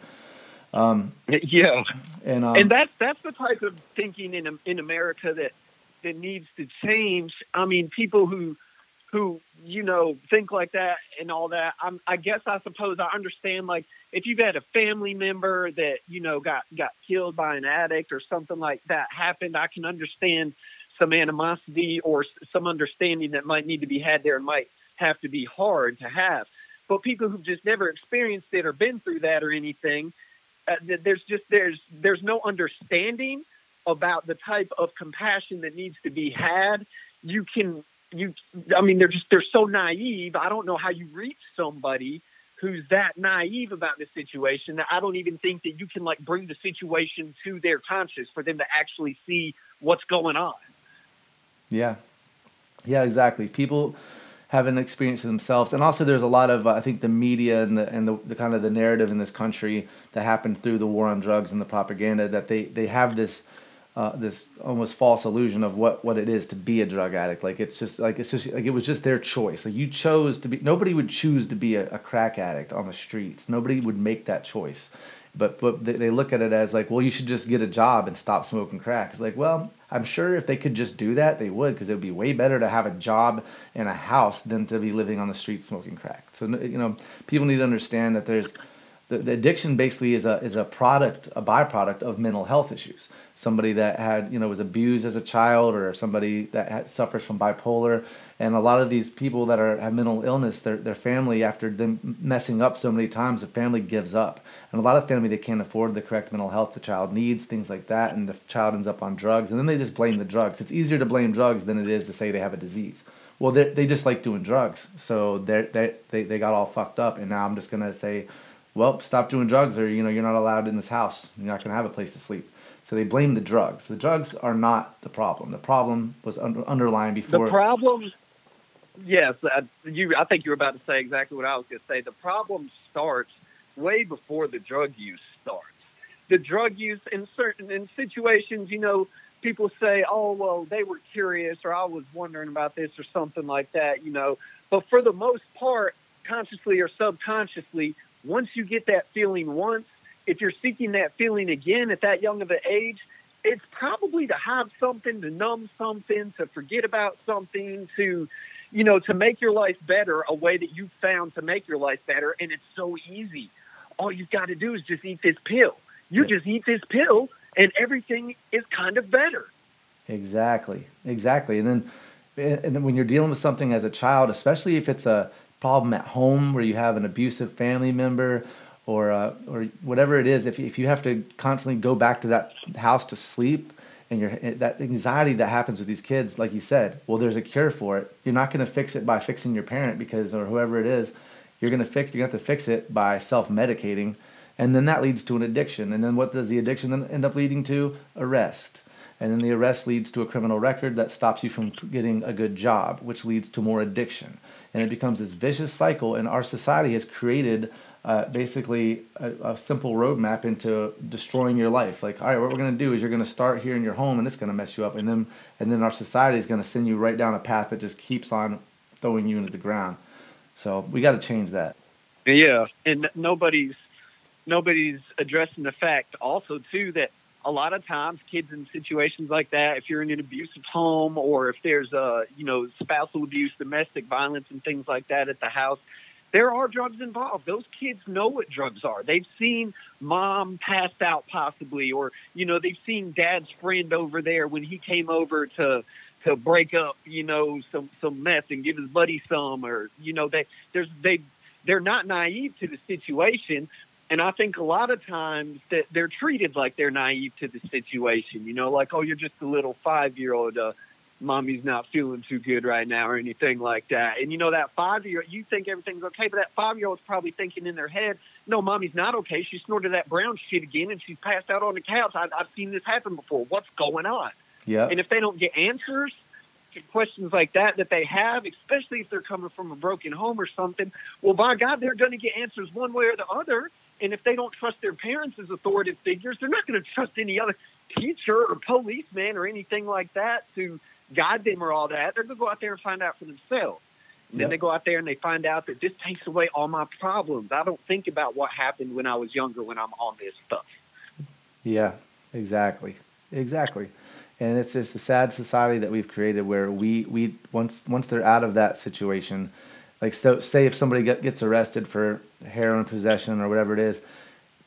Yeah. And um, and that's that's the type of thinking in in America that that needs to change. I mean, people who who you know think like that and all that. I'm, I guess I suppose I understand. Like if you've had a family member that you know got got killed by an addict or something like that happened, I can understand some animosity or some understanding that might need to be had there and might have to be hard to have. But people who've just never experienced it or been through that or anything, uh, there's just there's there's no understanding about the type of compassion that needs to be had. You can you I mean they're just they're so naive. I don't know how you reach somebody who's that naive about the situation that I don't even think that you can like bring the situation to their conscious for them to actually see what's going on. Yeah, yeah, exactly. People have an experience themselves, and also there's a lot of uh, I think the media and the and the, the kind of the narrative in this country that happened through the war on drugs and the propaganda that they they have this. Uh, this almost false illusion of what, what it is to be a drug addict. Like it's just like it's just like it was just their choice. Like you chose to be. Nobody would choose to be a, a crack addict on the streets. Nobody would make that choice. But but they, they look at it as like, well, you should just get a job and stop smoking crack. It's like, well, I'm sure if they could just do that, they would, because it would be way better to have a job and a house than to be living on the street smoking crack. So you know, people need to understand that there's the, the addiction basically is a is a product, a byproduct of mental health issues. Somebody that had you know was abused as a child, or somebody that had, suffers from bipolar, and a lot of these people that are have mental illness, their their family after them messing up so many times, the family gives up, and a lot of family they can't afford the correct mental health the child needs, things like that, and the child ends up on drugs, and then they just blame the drugs. It's easier to blame drugs than it is to say they have a disease. Well, they they just like doing drugs, so they they they got all fucked up, and now I'm just gonna say well, stop doing drugs or you know you're not allowed in this house. You're not going to have a place to sleep. So they blame the drugs. The drugs are not the problem. The problem was under, underlying before. The problem, yes, I, you. I think you were about to say exactly what I was going to say. The problem starts way before the drug use starts. The drug use in certain in situations, you know, people say, "Oh, well, they were curious," or "I was wondering about this," or something like that, you know. But for the most part, consciously or subconsciously, once you get that feeling once, if you're seeking that feeling again at that young of an age, it's probably to have something, to numb something, to forget about something, to, you know, to make your life better, a way that you found to make your life better. And it's so easy. All you've got to do is just eat this pill. You just eat this pill, and everything is kind of better. Exactly, exactly. And then, and then when you're dealing with something as a child, especially if it's a problem at home where you have an abusive family member or uh, or whatever it is, if if you have to constantly go back to that house to sleep and your that anxiety that happens with these kids, like you said, well, there's a cure for it. You're not going to fix it by fixing your parent because or whoever it is. You're going to fix. You're going to have to fix it by self-medicating, and then that leads to an addiction. And then what does the addiction end up leading to? Arrest. And then the arrest leads to a criminal record that stops you from getting a good job, which leads to more addiction. And it becomes this vicious cycle. And our society has created uh, basically a, a simple roadmap into destroying your life. Like, all right, what we're going to do is you're going to start here in your home, and it's going to mess you up. And then, and then our society is going to send you right down a path that just keeps on throwing you into the ground. So we got to change that. Yeah, and nobody's nobody's addressing the fact also too that a lot of times kids in situations like that, if you're in an abusive home or if there's a you know spousal abuse, domestic violence, and things like that at the house, there are drugs involved. Those kids know what drugs are. They've seen mom passed out possibly, or you know they've seen dad's friend over there when he came over to to break up, you know, some some meth and give his buddy some, or you know they there's they they're not naive to the situation. And I think a lot of times that they're treated like they're naive to the situation, you know, like, oh, you're just a little five year old, uh, mommy's not feeling too good right now or anything like that. And you know, that five year old you think everything's okay, but that five year old's probably thinking in their head, no, mommy's not okay. She snorted that brown shit again and she's passed out on the couch. I, I've seen this happen before. What's going on? Yeah. And if they don't get answers to questions like that that they have, especially if they're coming from a broken home or something, well, by God, they're going to get answers one way or the other. And if they don't trust their parents as authoritative figures, they're not going to trust any other teacher or policeman or anything like that to guide them or all that. They're going to go out there and find out for themselves. And then Yep. they go out there and they find out that this takes away all my problems. I don't think about what happened when I was younger when I'm on this stuff. Yeah, exactly, exactly. And it's just a sad society that we've created where we we once once they're out of that situation, like so say if somebody gets arrested for heroin possession or whatever it is,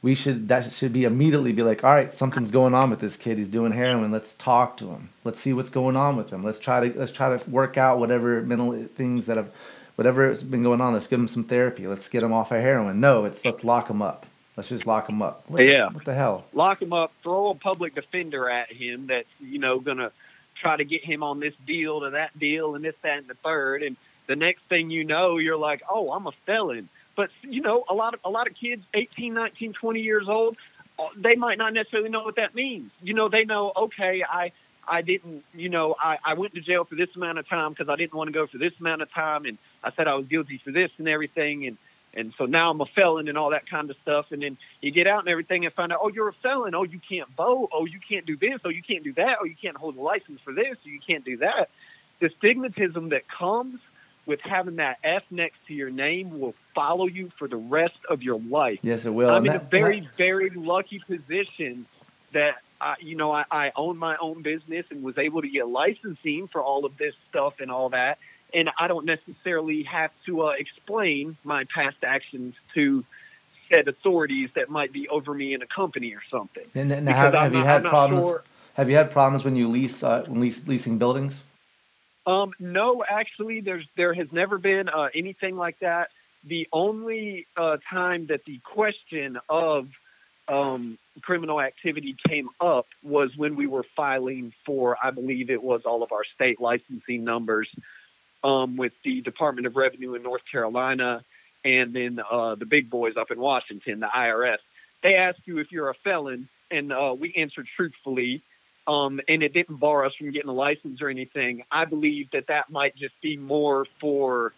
we should that should be immediately be like, all right, something's going on with this kid. He's doing heroin. Let's talk to him. Let's see what's going on with him. Let's try to let's try to work out whatever mental things that have whatever has been going on. Let's give him some therapy. Let's get him off of heroin. No, it's let's lock him up. Let's just lock him up. What, Yeah. What the hell? lock him up, throw a public defender at him that's, you know, going to try to get him on this deal to that deal and this, that, and the third. And the next thing you know, you're like, oh, I'm a felon. But, you know, a lot of, a lot of kids, 18, 19, 20 years old, uh, they might not necessarily know what that means. You know, they know, okay, I, I didn't, you know, I, I went to jail for this amount of time because I didn't want to go for this amount of time. And I said I was guilty for this and everything. And, and so now I'm a felon and all that kind of stuff. And then you get out and everything and find out, oh, you're a felon. Oh, you can't vote. Oh, you can't do this. Oh, you can't do that. Oh, you can't hold a license for this. You can't do that. The stigmatism that comes with having that F next to your name will follow you for the rest of your life. Yes, it will. I'm And in a very, that- very lucky position that I, you know, I, I own my own business and was able to get licensing for all of this stuff and all that. And I don't necessarily have to uh, explain my past actions to said authorities that might be over me in a company or something. And, and Because have, I'm you had I'm problems? sure- Have you had problems when you lease uh, when lease, leasing buildings? Um, no, actually, there's there has never been uh, anything like that. The only uh, time that the question of um, criminal activity came up was when we were filing for, I believe it was all of our state licensing numbers um, with the Department of Revenue in North Carolina, and then uh, the big boys up in Washington, the IRS. They ask you if you're a felon, and uh, we answered truthfully um, and it didn't bar us from getting a license or anything. I believe that that might just be more for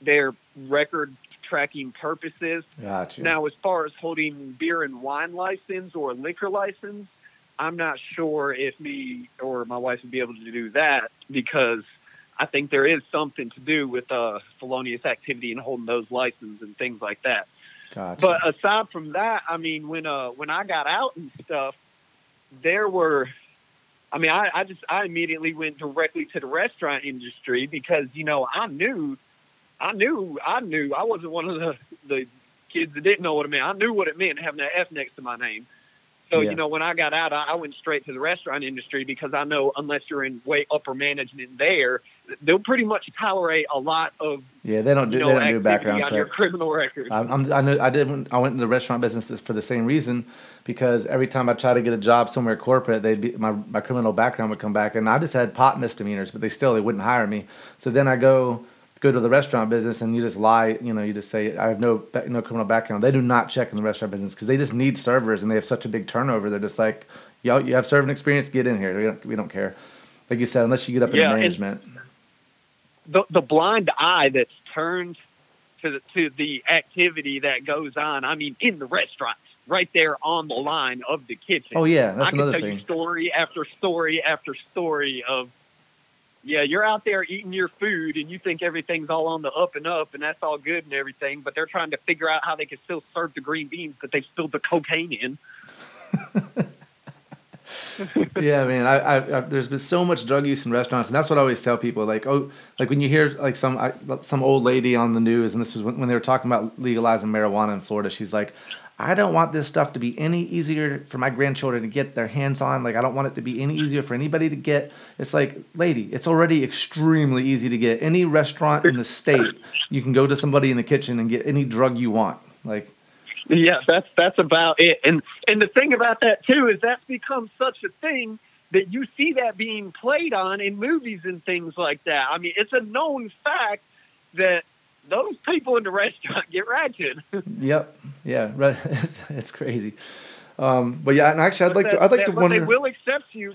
their record tracking purposes. Gotcha. Now, as far as holding beer and wine license or liquor license, I'm not sure if me or my wife would be able to do that because I think there is something to do with uh, felonious activity and holding those licenses and things like that. gotcha. But aside from that, I mean, when uh when I got out and stuff, there were, I mean, I, I just I immediately went directly to the restaurant industry because you know I knew, I knew, I knew I wasn't one of the the kids that didn't know what it meant. I knew what it meant having that F next to my name. So Yeah. you know, when I got out, I, I went straight to the restaurant industry because I know unless you're in way upper management there, they'll pretty much tolerate a lot of yeah, they don't do you they don't do a background on your check. criminal record. I'm, I'm, I know I didn't I went into the restaurant business for the same reason, because every time I tried to get a job somewhere corporate, they'd be my, my criminal background would come back, and I just had pot misdemeanors, but they still they wouldn't hire me. So then I go go to the restaurant business, and you just lie. You know, you just say I have no no criminal background. They do not check in the restaurant business because they just need servers, and they have such a big turnover. They're just like, yo, you have serving experience, get in here. We don't, we don't care. Like you said, unless you get up Yeah, in and- management. The the blind eye that's turned to the, to the activity that goes on. I mean, in the restaurant, right there on the line of the kitchen. Oh yeah, that's I can another tell thing. you story after story after story of. Yeah, you're out there eating your food and you think everything's all on the up and up and that's all good and everything, but they're trying to figure out how they can still serve the green beans that they spilled the cocaine in. yeah, man. I, I, I, there's been so much drug use in restaurants, and that's what I always tell people. Like, oh, like when you hear like some I, some old lady on the news, and this was when, when they were talking about legalizing marijuana in Florida. She's like, I don't want this stuff to be any easier for my grandchildren to get their hands on. Like, I don't want it to be any easier for anybody to get. It's like, lady, it's already extremely easy to get. Any restaurant in the state, you can go to somebody in the kitchen and get any drug you want. Like, Yeah, that's that's about it. And and the thing about that too is that's become such a thing that you see that being played on in movies and things like that. I mean, it's a known fact that those people in the restaurant get ratchet. yep, yeah, it's crazy. Um, but yeah, and actually, I'd But like to. I'd like that- to but wonder. They will accept you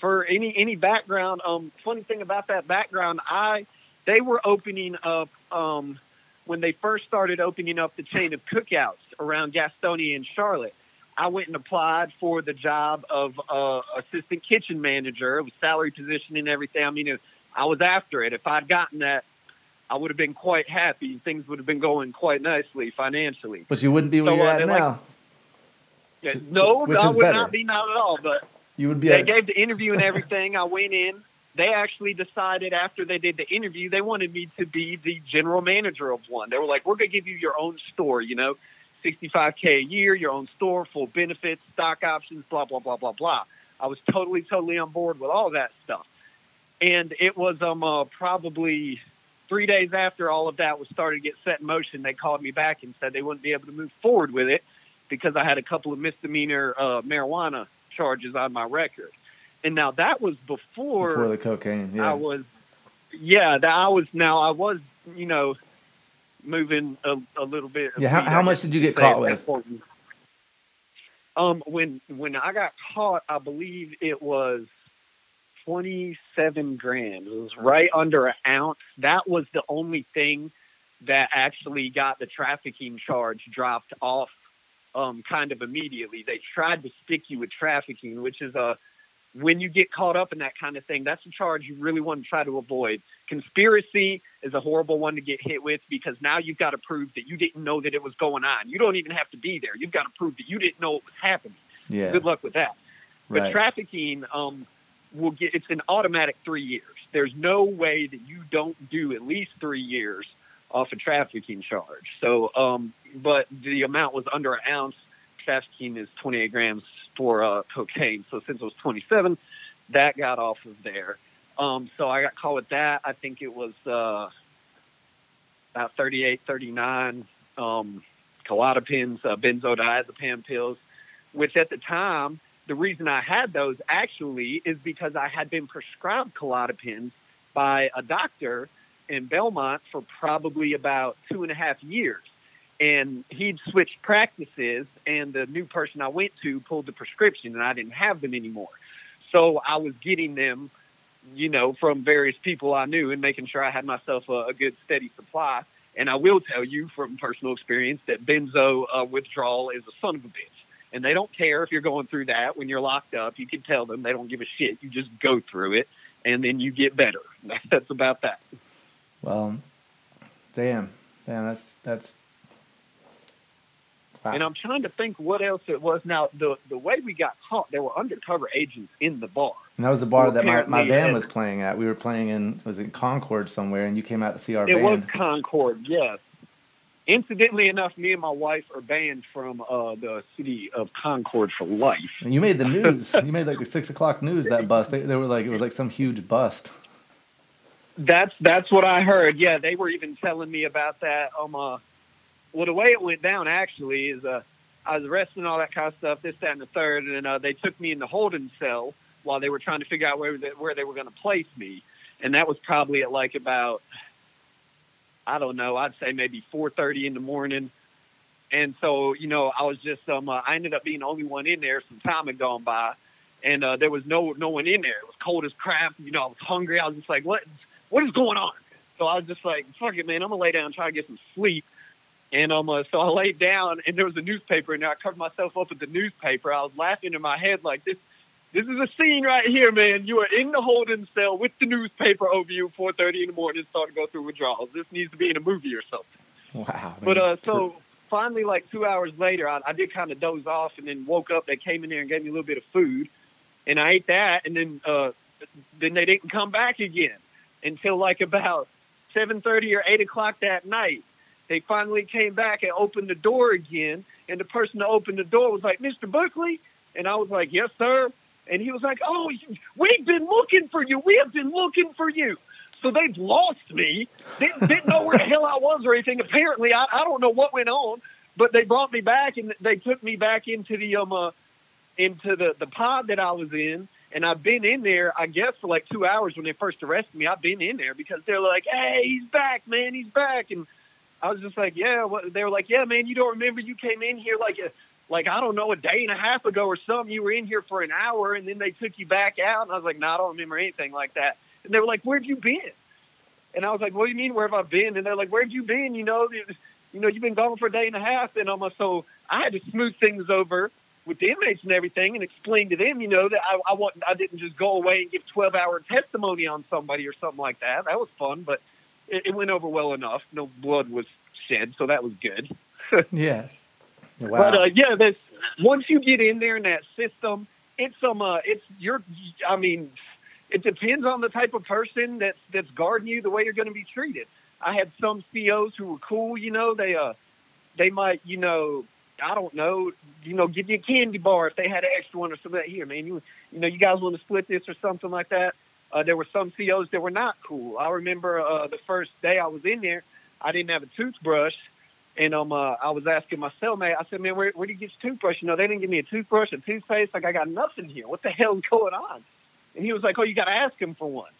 for any any background. Um, funny thing about that background, I they were opening up um, when they first started opening up the chain of cookouts around Gastonia and Charlotte. I went and applied for the job of uh, assistant kitchen manager. It was salary position and everything. I mean, it, I was after it. If I'd gotten that I would have been quite happy. Things would have been going quite nicely financially. But you wouldn't be where So, you're uh, at they're like- now. Yeah, no, which I would better. not be not at all. But you would be. they gave the interview and everything. I went in. They actually decided after they did the interview, they wanted me to be the general manager of one. They were like, "We're going to give you your own store. You know, 65k a year, your own store, full benefits, stock options, blah blah blah blah blah." I was totally totally on board with all that stuff, and it was um uh, probably three days after all of that was started to get set in motion. They called me back and said they wouldn't be able to move forward with it because I had a couple of misdemeanor uh, marijuana charges on my record. And now that was before, before the cocaine. Yeah. I was, yeah, that I was now I was, you know, moving a, a little bit. Yeah, how- how much did you get caught with? Um, when when I got caught, I believe it was twenty seven grams. It was right under an ounce. That was the only thing that actually got the trafficking charge dropped off um, kind of immediately. They tried to stick you with trafficking, which is a when you get caught up in that kind of thing, that's a charge you really want to try to avoid. Conspiracy is a horrible one to get hit with because now you've got to prove that you didn't know that it was going on. You don't even have to be there. You've got to prove that you didn't know it was happening. yeah. Good luck with that. But Right. trafficking um, will get it's an automatic three years. There's no way that you don't do at least three years off a trafficking charge. So, um, but the amount was under an ounce. Trafficking is 28 grams for uh, cocaine. So since it was 27, that got off of there. Um, so I got caught with that. I think it was uh, about 38, 39 um, Klonopins, uh, benzodiazepam pills, which at the time, the reason I had those actually is because I had been prescribed Klonopins by a doctor in Belmont for probably about two and a half years. And he'd switched practices, and the new person I went to pulled the prescription, and I didn't have them anymore. So I was getting them, you know, from various people I knew and making sure I had myself a, a good, steady supply. And I will tell you from personal experience that benzo uh, withdrawal is a son of a bitch. And they don't care if you're going through that when you're locked up. You can tell them they don't give a shit. You just go through it, and then you get better. That's about that. Well, damn, damn. That's that's. Wow. And I'm trying to think what else it was. Now, the the way we got caught, there were undercover agents in the bar. And that was the bar that my, my band was playing at. We were playing in was in Concord somewhere, and you came out to see our band. It was. Concord, yes. Incidentally enough, me and my wife are banned from uh, the city of Concord for life. And you made the news. you made like the six o'clock news that bust. They, they were like it was like some huge bust. That's that's what I heard. Yeah, they were even telling me about that. Um, uh, well, the way it went down actually is uh, I was arrested and all that kind of stuff, this, that, and the third, and uh, they took me in the holding cell while they were trying to figure out where they, where they were going to place me, and that was probably at like about I don't know, I'd say maybe 4:30 in the morning. And so, you know, I was just um, uh, I ended up being the only one in there. Some time had gone by, and uh, there was no no one in there. It was cold as crap. You know, I was hungry. I was just like, what what is going on? So I was just like, fuck it, man. I'm gonna lay down and try to get some sleep. And um, uh, so I laid down, and there was a newspaper and. I covered myself up with the newspaper. I was laughing in my head like this. This is a scene right here, man. You are in the holding cell with the newspaper over you, 4:30 in the morning, starting to go through withdrawals. This needs to be in a movie or something. Wow. But uh, so finally, like two hours later, I, I did kind of doze off, and then woke up. They came in there and gave me a little bit of food, and I ate that, and then uh, then they didn't come back again until like about seven thirty or eight o'clock that night. They finally came back and opened the door again, and the person that opened the door was like, "Mr. Buckley," and I was like, "Yes, sir." And he was like, "Oh, we've been looking for you. We have been looking for you." So they've lost me. Didn't, didn't know where the hell I was or anything. Apparently, I, I don't know what went on, but they brought me back and they took me back into the um uh, into the the pod that I was in. And I've been in there, I guess, for like two hours when they first arrested me. I've been in there because they're like, "Hey, he's back, man, he's back." And I was just like, "Yeah." What? They were like, "Yeah, man, you don't remember you came in here like a like I don't know a day and a half ago or something. You were in here for an hour, and then they took you back out." And I was like, "No, I don't remember anything like that." And they were like, "Where have you been?" And I was like, "What do you mean? Where have I been?" And they're like, "Where have you been? You know, you know, you've been gone for a day and a half." And I'm like, so I had to smooth things over with the inmates and everything, and explain to them, you know, that I, I want I didn't just go away and give 12 hour testimony on somebody or something like that. That was fun, but it, it went over well enough. No blood was shed, so that was good. Yeah. Wow. But uh, yeah, this once you get in there in that system, it's some uh, it's your. I mean, it depends on the type of person that's that's guarding you, the way you're going to be treated. I had some COs who were cool. You know, they uh, they might you know. I don't know, you know, give you a candy bar if they had an extra one or something. Like here, man, you you know, you guys want to split this or something like that. Uh, there were some COs that were not cool. I remember uh, the first day I was in there, I didn't have a toothbrush, and um, uh, I was asking my cellmate. I said, "Man, where, where do you get your toothbrush? You know, they didn't give me a toothbrush, a toothpaste. Like I got nothing here. What the hell is going on?" And he was like, "Oh, you got to ask him for one."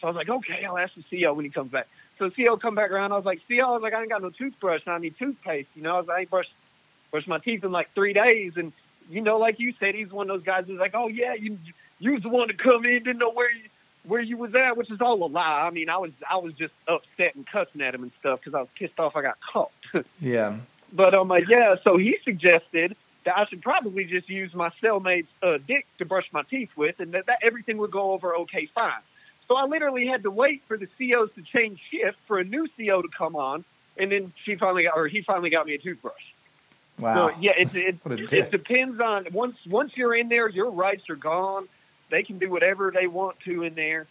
So I was like, "Okay, I'll ask the CO when he comes back." So the CO come back around. I was like, "CO, I was like, I ain't got no toothbrush. And I need toothpaste. You know, I was like, I ain't brushed brushed my teeth in like three days." And you know, like you said, he's one of those guys who's like, "Oh yeah, you you was the one to come in, didn't know where you." Where you was at, which is all a lie. I mean, I was I was just upset and cussing at him and stuff because I was pissed off I got caught. yeah. But um, uh, yeah, so he suggested that I should probably just use my cellmate's uh, dick to brush my teeth with, and that, that everything would go over okay, fine. So I literally had to wait for the COs to change shift for a new CO to come on, and then she finally got, or he finally got me a toothbrush. Wow. So yeah, it it, it depends on once once you're in there, your rights are gone. They can do whatever they want to in there.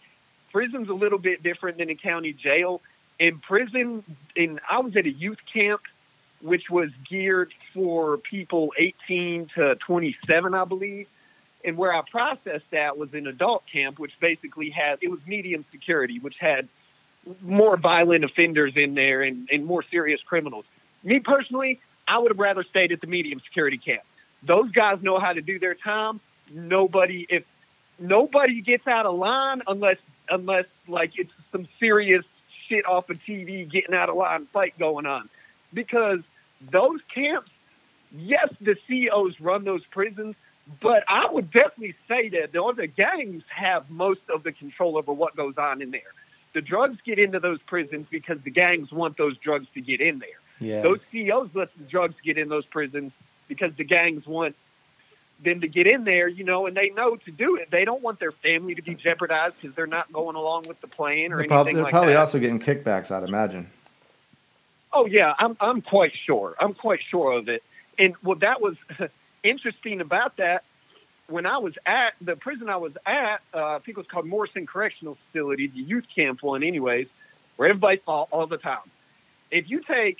Prison's a little bit different than a county jail. In prison, in I was at a youth camp, which was geared for people 18 to 27, I believe. And where I processed that was an adult camp, which basically had it was medium security, which had more violent offenders in there and, and more serious criminals. Me personally, I would have rather stayed at the medium security camp. Those guys know how to do their time. Nobody, if nobody gets out of line unless unless like it's some serious shit off of TV getting out of line fight going on, because those camps, yes, the COs run those prisons, but I would definitely say that the other gangs have most of the control over what goes on in there. The drugs get into those prisons because the gangs want those drugs to get in there. Yeah. Those COs let the drugs get in those prisons because the gangs want them to get in there, you know, and they know to do it. They don't want their family to be jeopardized because they're not going along with the plan or They're, anything prob- they're like probably that. also getting kickbacks, I'd imagine. Oh yeah, I'm I'm quite sure. I'm quite sure of it. And what that was interesting about that when I was at the prison I was at, uh, I think it was called Morrison Correctional Facility, the youth camp one, anyways, where everybody fought all the time. If you take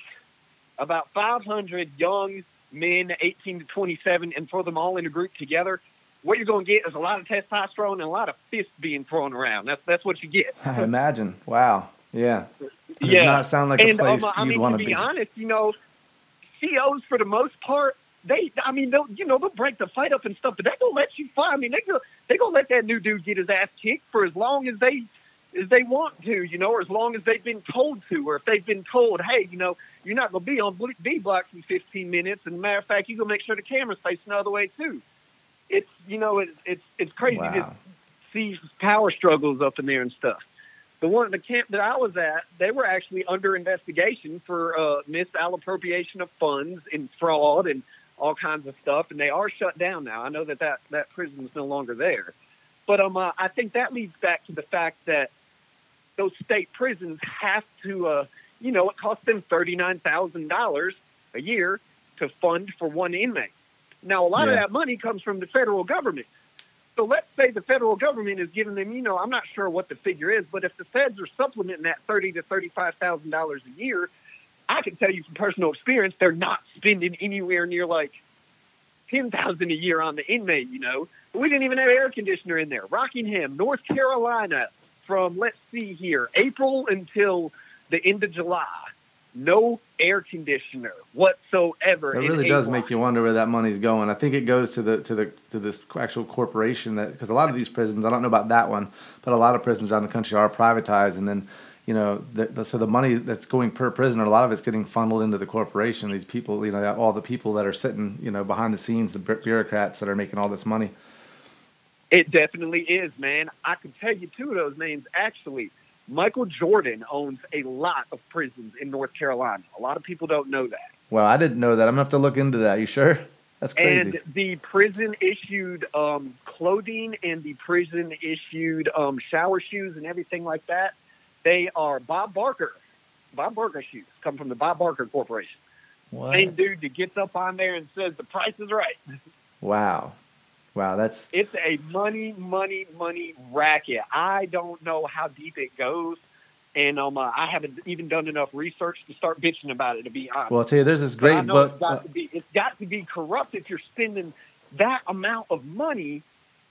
about 500 young men, 18 to 27, and throw them all in a group together, what you're going to get is a lot of testosterone and a lot of fists being thrown around. That's that's what you get. I imagine. Wow. Yeah. It Does yeah. not sound like a place um, I you'd mean, want to to be be. honest, you know, COs for the most part, they, I mean, they'll, you know, they'll break the fight up and stuff, but they're gonna let you fight. I mean, they go, they gonna let that new dude get his ass kicked for as long as they, as they want to, you know, or as long as they've been told to, or if they've been told, hey, you know, you're not gonna be on B block for 15 minutes, and matter of fact, you gonna make sure the camera's facing the other way too. It's, you know, it's, it's, it's crazy to see power struggles up in there and stuff. The one the camp that I was at, they were actually under investigation for uh, misappropriation of funds and fraud and all kinds of stuff, and they are shut down now. I know that that, that prison is no longer there, but um, uh, I think that leads back to the fact that those state prisons have to, uh, you know, it costs them thirty nine thousand dollars a year to fund for one inmate. Now, a lot of that money comes from the federal government. So let's say the federal government is giving them, you know, I'm not sure what the figure is, but if the feds are supplementing that thirty to thirty-five thousand dollars a year, I can tell you from personal experience, they're not spending anywhere near like ten thousand a year on the inmate. You know, we didn't even have air conditioner in there. Rockingham, North Carolina, from let's see here, April until the end of July, no air conditioner whatsoever. It really does make you wonder where that money's going. I think it goes to the to the to this actual corporation that because a lot of these prisons, I don't know about that one, but a lot of prisons around the country are privatized, and then you know, the, the, so the money that's going per prisoner, a lot of it's getting funneled into the corporation. These people, you know, all the people that are sitting, you know, behind the scenes, the bureaucrats that are making all this money. It definitely is, man. I can tell you two of those names actually. Michael Jordan owns a lot of prisons in North Carolina. A lot of people don't know that. Well, I didn't know that. I'm gonna have to look into that. You sure? That's crazy. And the prison issued um, clothing and the prison issued um, shower shoes and everything like that. They are Bob Barker. Bob Barker shoes come from the Bob Barker Corporation. What? Same dude that gets up on there and says the price is right. Wow. Wow, that's It's a money, money, money racket. I don't know how deep it goes, and um, uh, I haven't even done enough research to start bitching about it. To be honest, well. I'll tell you, there's this great book. It's got, uh, to be, it's got to be corrupt if you're spending that amount of money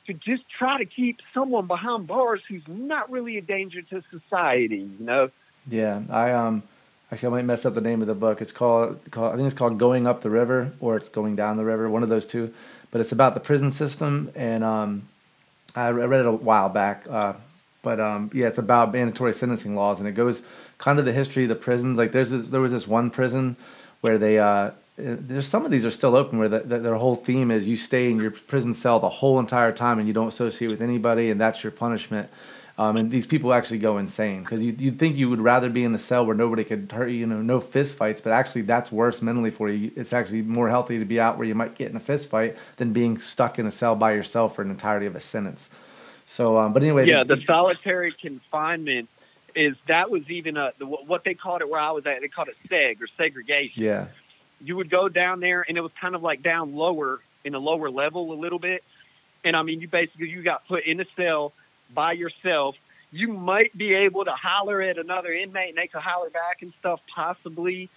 to just try to keep someone behind bars who's not really a danger to society. You know? Yeah, I um actually I might mess up the name of the book. It's called, called I think it's called Going Up the River or it's Going Down the River, one of those two. But it's about the prison system and um I read it a while back. Uh, but um yeah, it's about mandatory sentencing laws and it goes kind of the history of the prisons. Like there's there was this one prison where they uh there's some of these are still open where the, the, their whole theme is you stay in your prison cell the whole entire time and you don't associate with anybody and that's your punishment. Um, and these people actually go insane because you, you'd think you would rather be in a cell where nobody could hurt you, you know, no fist fights, but actually that's worse mentally for you. It's actually more healthy to be out where you might get in a fist fight than being stuck in a cell by yourself for an entirety of a sentence. So, um, but anyway, Yeah, the solitary confinement is that was even a the, what they called it where I was at. They called it seg or segregation. yeah, you would go down there and it was kind of like down lower in a lower level a little bit. And I mean, you basically you got put in a cell by yourself. You might be able to holler at another inmate and they could holler back and stuff possibly.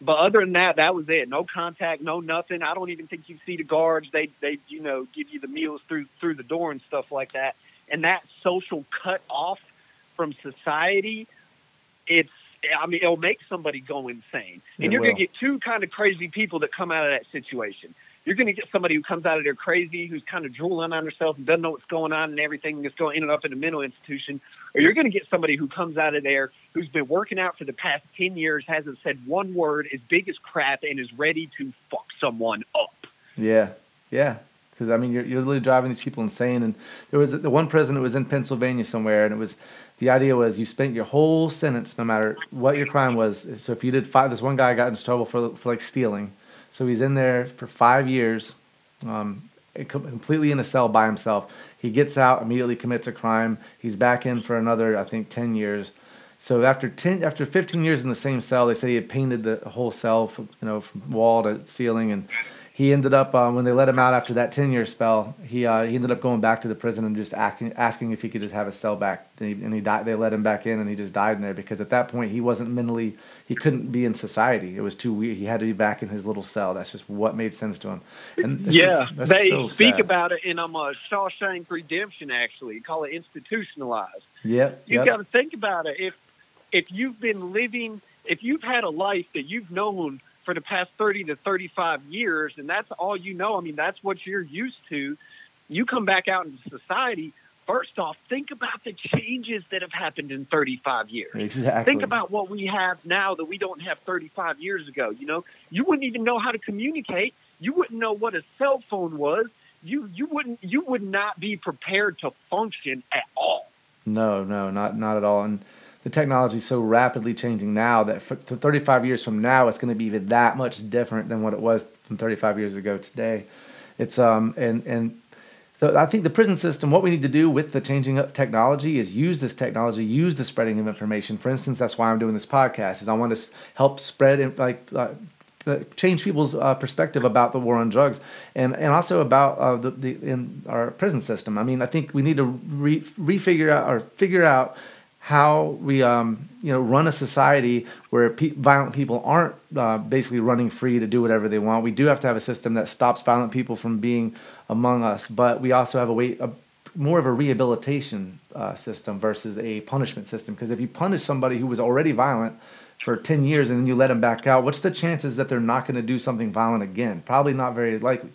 But other than that, that was it. No contact, no nothing. I don't even think you see the guards. They they you know give you the meals through through the door and stuff like that. And that social cut off from society, it's I mean it'll make somebody go insane. It And you're will. gonna get two kind of crazy people that come out of that situation. You're going to get somebody who comes out of there crazy, who's kind of drooling on herself and doesn't know what's going on and everything, is going to end up in a mental institution. Or you're going to get somebody who comes out of there who's been working out for the past 10 years, hasn't said one word, is big as crap, and is ready to fuck someone up. yeah, yeah. Because I mean, you're you're literally driving these people insane. And there was the one prison that was in Pennsylvania somewhere, and it was the idea was you spent your whole sentence, no matter what your crime was. So if you did five, this one guy got into trouble for for like stealing. So he's in there for five years, um, completely in a cell by himself. He gets out, immediately commits a crime. He's back in for another, I think, ten years. So after ten, after fifteen years in the same cell, they say he had painted the whole cell, from, you know, from wall to ceiling, and he ended up um, when they let him out after that ten year spell. He uh, he ended up going back to the prison and just asking asking if he could just have a cell back. And he, and he died. They let him back in, and he just died in there because at that point he wasn't mentally he couldn't be in society. It was too weird. He had to be back in his little cell. That's just what made sense to him. And yeah, just- they so speak sad. about it in um, uh, Shawshank Redemption, actually. Call it institutionalized. Yep. you yep. got to think about it. If if you've been living, if you've had a life that you've known for the past thirty to thirty-five years, and that's all you know. I mean, that's what you're used to. You come back out into society. First off, think about the changes that have happened in 35 years. exactly. Think about what we have now that we don't have 35 years ago. You know, you wouldn't even know how to communicate. You wouldn't know what a cell phone was. You you wouldn't you would not be prepared to function at all. No, no, not not at all. And the technology is so rapidly changing now that for, for 35 years from now, it's going to be even that much different than what it was from 35 years ago today. It's um and and so I think the prison system, what we need to do with the changing up technology is use this technology, use the spreading of information. For instance, that's why I'm doing this podcast. Is I want to help spread in- like. Uh, change people's uh, perspective about the war on drugs and and also about uh, the, the in our prison system. I mean, I think we need to re, refigure out or figure out how we um, you know run a society where pe- violent people aren't uh, basically running free to do whatever they want. We do have to have a system that stops violent people from being among us, but we also have a way a, more of a rehabilitation uh, system versus a punishment system. Because if you punish somebody who was already violent for 10 years and then you let them back out, what's the chances that they're not going to do something violent again? Probably not very likely.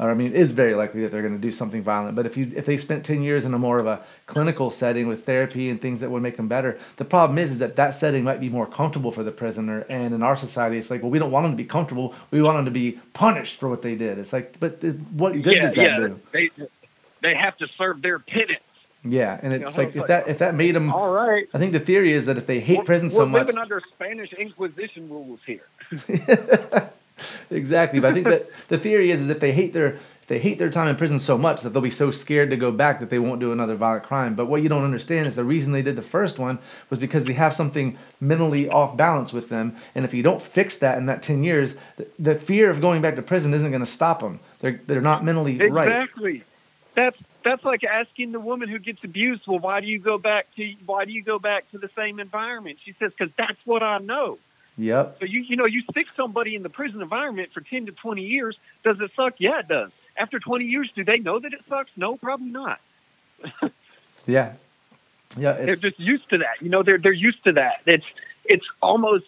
Or I mean, it is very likely that they're going to do something violent. But if you if they spent 10 years in a more of a clinical setting with therapy and things that would make them better, the problem is is that that setting might be more comfortable for the prisoner. And in our society, it's like, well, we don't want them to be comfortable. We want them to be punished for what they did. It's like, but what good yeah, does that yeah. do? They they have to serve their penance. Yeah, and know, it's it's like if like, that if that made them, All right. I think the theory is that if they hate We're- prison we're so much, living under Spanish Inquisition rules here. exactly. But I think that the theory is is if they hate their they hate their time in prison so much that they'll be so scared to go back that they won't do another violent crime. But what you don't understand is the reason they did the first one was because they have something mentally off balance with them. And if you don't fix that in that 10 years, the, the fear of going back to prison isn't going to stop them. They're, they're not mentally right. Exactly. That's that's like asking the woman who gets abused, well, why do you go back to why do you go back to the same environment? She says, because that's what I know. Yep. So you you know you stick somebody in the prison environment for ten to twenty years. Does it suck? Yeah, it does. After twenty years, do they know that it sucks? No, probably not. Yeah. Yeah. they're just used to that. You know, they're they're used to that. It's it's almost.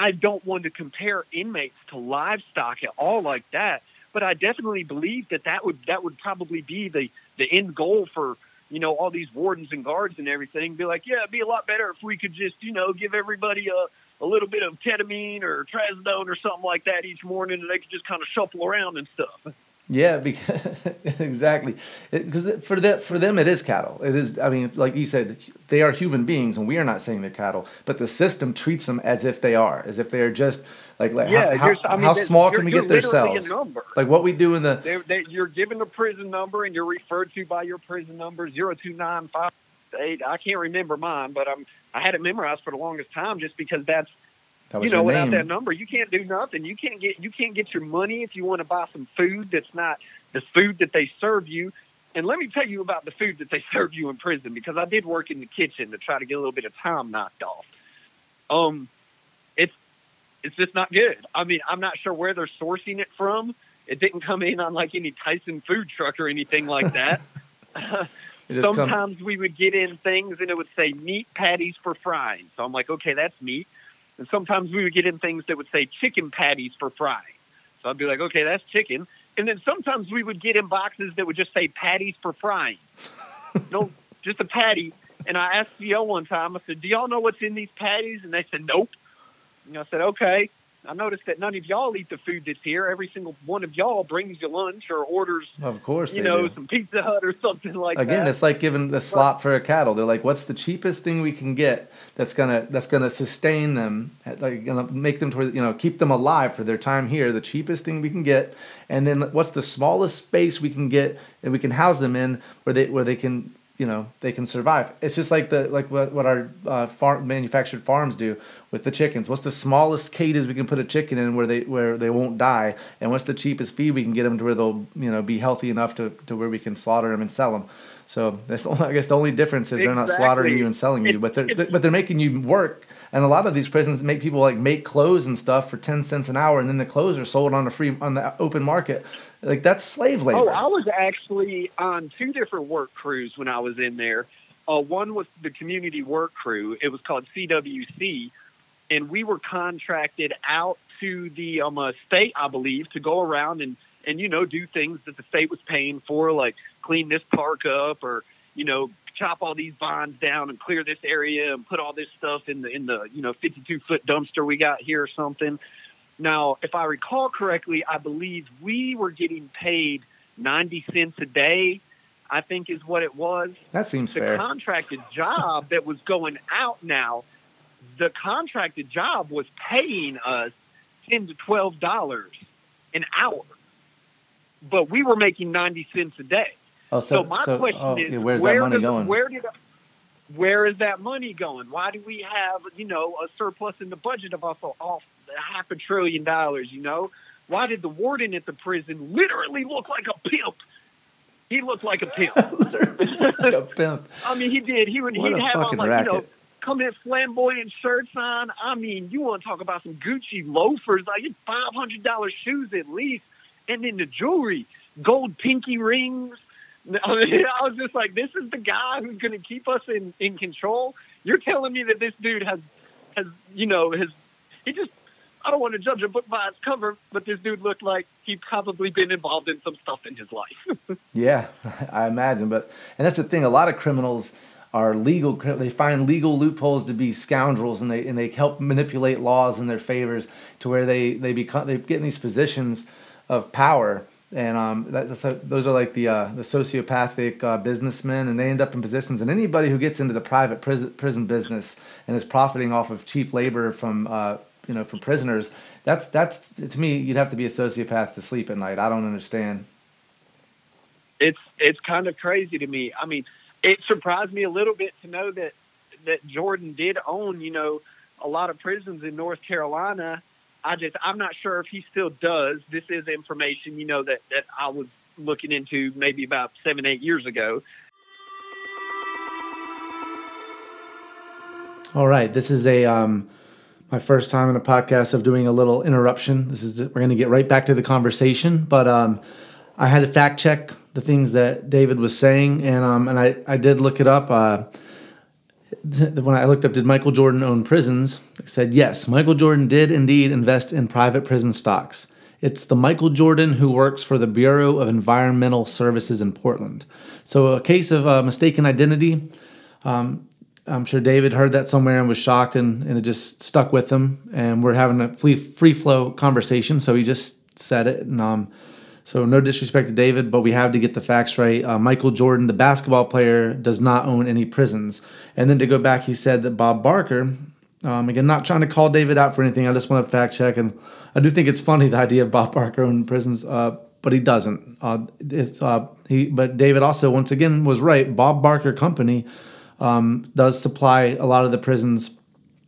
I don't want to compare inmates to livestock at all like that, but I definitely believe that that would that would probably be the the end goal for you know all these wardens and guards and everything. Be like, yeah, it'd be a lot better if we could just you know give everybody a a little bit of ketamine or trazodone or something like that each morning, and they could just kind of shuffle around and stuff. Yeah, because exactly. Because for that, for them, it is cattle. It is. I mean, like you said, they are human beings, and we are not saying they're cattle. But the system treats them as if they are, as if they are just like, like Yeah, how, I mean, how small can we get their cells? Like what we do in the. They, they, you're given a prison number and you're referred to by your prison number zero two nine five eight. I can't remember mine, but I'm I had it memorized for the longest time just because that's That you know without that number you can't do nothing. You can't get you can't get your money if you want to buy some food that's not the food that they serve you. And let me tell you about the food that they serve you in prison because I did work in the kitchen to try to get a little bit of time knocked off. Um, it's it's just not good. I mean, I'm not sure where they're sourcing it from. It didn't come in on like any Tyson food truck or anything like that. Just come- Sometimes we would get in things and it would say meat patties for frying. So I'm like, okay, that's meat. And sometimes we would get in things that would say chicken patties for frying. So I'd be like, okay, that's chicken. And then sometimes we would get in boxes that would just say patties for frying. no, just a patty. And I asked CL one time, I said, do y'all know what's in these patties? And they said, nope. And I said, okay. I noticed that none of y'all eat the food that's here. Every single one of y'all brings you lunch or orders, of course, you know, do. some Pizza Hut or something like Again, that. Again, it's like giving the slop for a cattle. They're like, what's the cheapest thing we can get that's gonna that's gonna sustain them, like gonna make them to where, you know keep them alive for their time here. The cheapest thing we can get, and then what's the smallest space we can get and we can house them in where they where they can you know they can survive. It's just like the like what what our uh, farm manufactured farms do with the chickens. What's the smallest cages we can put a chicken in where they where they won't die, and what's the cheapest feed we can get them to where they'll you know be healthy enough to, to where we can slaughter them and sell them. So that's only- I guess the only difference is they're not slaughtering you and selling you, but they're, it's- but they're making you work. And a lot of these prisons make people like make clothes and stuff for ten cents an hour, and then the clothes are sold on the free on the open market. Like that's slave labor. Oh, I was actually on two different work crews when I was in there. Uh, one was the community work crew. It was called CWC, and we were contracted out to the um, uh, state, I believe, to go around and and you know do things that the state was paying for, like clean this park up or you know chop all these vines down and clear this area and put all this stuff in the in the you know 52 foot dumpster we got here or something. Now, if I recall correctly, I believe we were getting paid 90 cents a day, I think is what it was. that seems The fair. contracted job that was going out now, the contracted job was paying us 10 to $12 an hour. But we were making 90 cents a day. oh, So, so, my so question oh, is, yeah, where's where that money going? Where did where is that money going? Why do we have you know a surplus in the budget of off, off half a trillion dollars? You know, why did the warden at the prison literally look like a pimp? He looked like a pimp. Like a pimp. I mean, he did. He would. What he'd a have on like you know, come in flamboyant shirts on. I mean, you want to talk about some Gucci loafers? Like five hundred dollars shoes at least, and then the jewelry, gold pinky rings. I, mean, I was just like, this is the guy who's going to keep us in in control. You're telling me that this dude has has you know has he just. I don't want to judge a book by its cover, but this dude looked like he'd probably been involved in some stuff in his life. Yeah, I imagine. But and that's the thing. A lot of criminals are legal. They find legal loopholes to be scoundrels, and they and they help manipulate laws in their favors to where they they become they get in these positions of power. And um, that, that's a, those are like the uh, the sociopathic uh, businessmen, and they end up in positions. And anybody who gets into the private prison prison business and is profiting off of cheap labor from uh, you know, for prisoners. That's that's to me, you'd have to be a sociopath to sleep at night. I don't understand. It's it's kind of crazy to me. I mean, it surprised me a little bit to know that that Jordan did own, you know, a lot of prisons in North Carolina. I just I'm not sure if he still does. This is information, you know, that that I was looking into maybe about seven eight years ago. All right, this is a um, my first time in a podcast of doing a little interruption. This is we're going to get right back to the conversation, but um, I had to fact check the things that David was saying, and um, and I I did look it up. Uh, when I looked up, did Michael Jordan own prisons? I said yes. Michael Jordan did indeed invest in private prison stocks. It's the Michael Jordan who works for the Bureau of Environmental Services in Portland. So a case of uh, mistaken identity. Um, I'm sure David heard that somewhere and was shocked, and, and it just stuck with him. And we're having a free, free flow conversation, so he just said it. And um, so no disrespect to David, but we have to get the facts right. Uh, Michael Jordan, the basketball player, does not own any prisons. And then to go back, he said that Bob Barker, um, again, not trying to call David out for anything. I just want to fact check, and I do think it's funny the idea of Bob Barker owning prisons. Uh, but he doesn't. Uh, it's uh, he. But David also once again was right. Bob Barker Company um, does supply a lot of the prisons,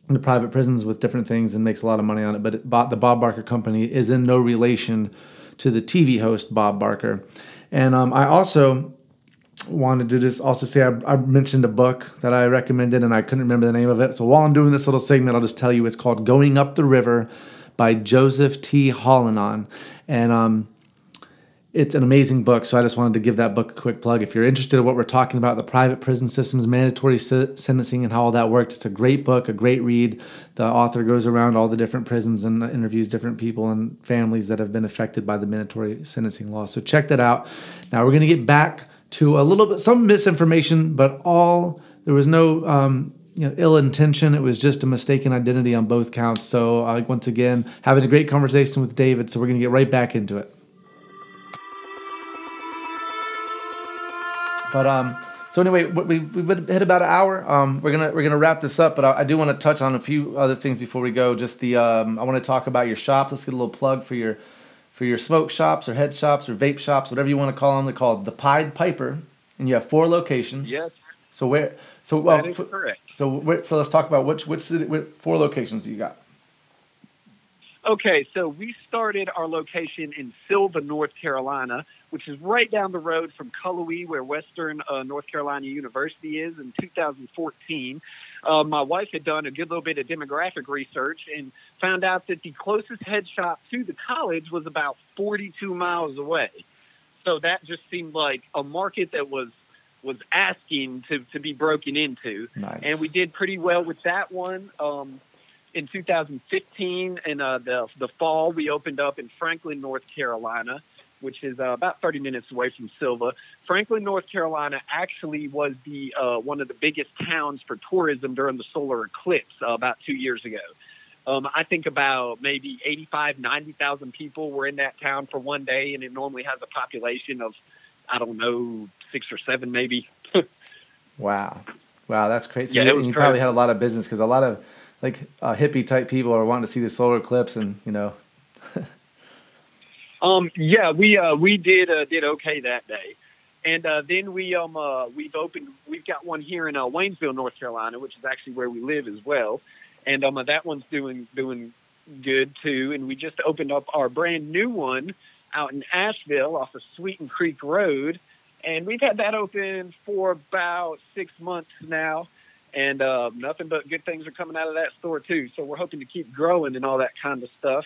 the private prisons, with different things and makes a lot of money on it. But it, the Bob Barker Company is in no relation to the TV host Bob Barker. And um, I also wanted to just also say I, I, mentioned a book that I recommended and I couldn't remember the name of it. So while I'm doing this little segment, I'll just tell you it's called Going Up the River by Joseph T. Hallinan. And um, it's an amazing book, so I just wanted to give that book a quick plug. If you're interested in what we're talking about, the private prison systems, mandatory sentencing, and how all that worked, it's a great book, a great read. The author goes around all the different prisons and interviews different people and families that have been affected by the mandatory sentencing law. So check that out. Now we're going to get back to a little bit some misinformation, but all there was no um, you know, ill intention. It was just a mistaken identity on both counts. So uh, once again, having a great conversation with David. So we're going to get right back into it. But um, so anyway, we we hit about an hour. Um, we're gonna we're gonna wrap this up, but I, I do want to touch on a few other things before we go. Just the um, I want to talk about your shop. Let's get a little plug for your for your smoke shops or head shops or vape shops, whatever you want to call them. They're called the Pied Piper, and you have four locations. Yes. So where? So well, that is correct. So so let's talk about which which city, which four locations do you got? Okay, so we started our location in Sylva, North Carolina, which is right down the road from Cullowhee, where Western uh, North Carolina University is, in 2014. Uh, my wife had done a good little bit of demographic research and found out that the closest head shop to the college was about 42 miles away. So that just seemed like a market that was was asking to, to be broken into. Nice. And we did pretty well with that one. Um, in 2015, in uh, the the fall, we opened up in Franklin, North Carolina, which is uh, about 30 minutes away from Sylva. Franklin, North Carolina, actually was the uh, one of the biggest towns for tourism during the solar eclipse uh, about two years ago. Um, I think about maybe 85, 90,000 people were in that town for one day, and it normally has a population of, I don't know, six or seven maybe. wow. Wow, that's crazy. Yeah, you, it was you probably had a lot of business because a lot of like uh, hippie type people are wanting to see the solar eclipse and, you know, Um, yeah, we uh, we did uh, did okay that day, and uh, then we um uh, we've opened we've got one here in uh, Waynesville, North Carolina, which is actually where we live as well, and um uh, that one's doing doing good too. And we just opened up our brand new one out in Asheville off of Sweeten Creek Road, and we've had that open for about six months now. And uh, nothing but good things are coming out of that store too. So we're hoping to keep growing and all that kind of stuff.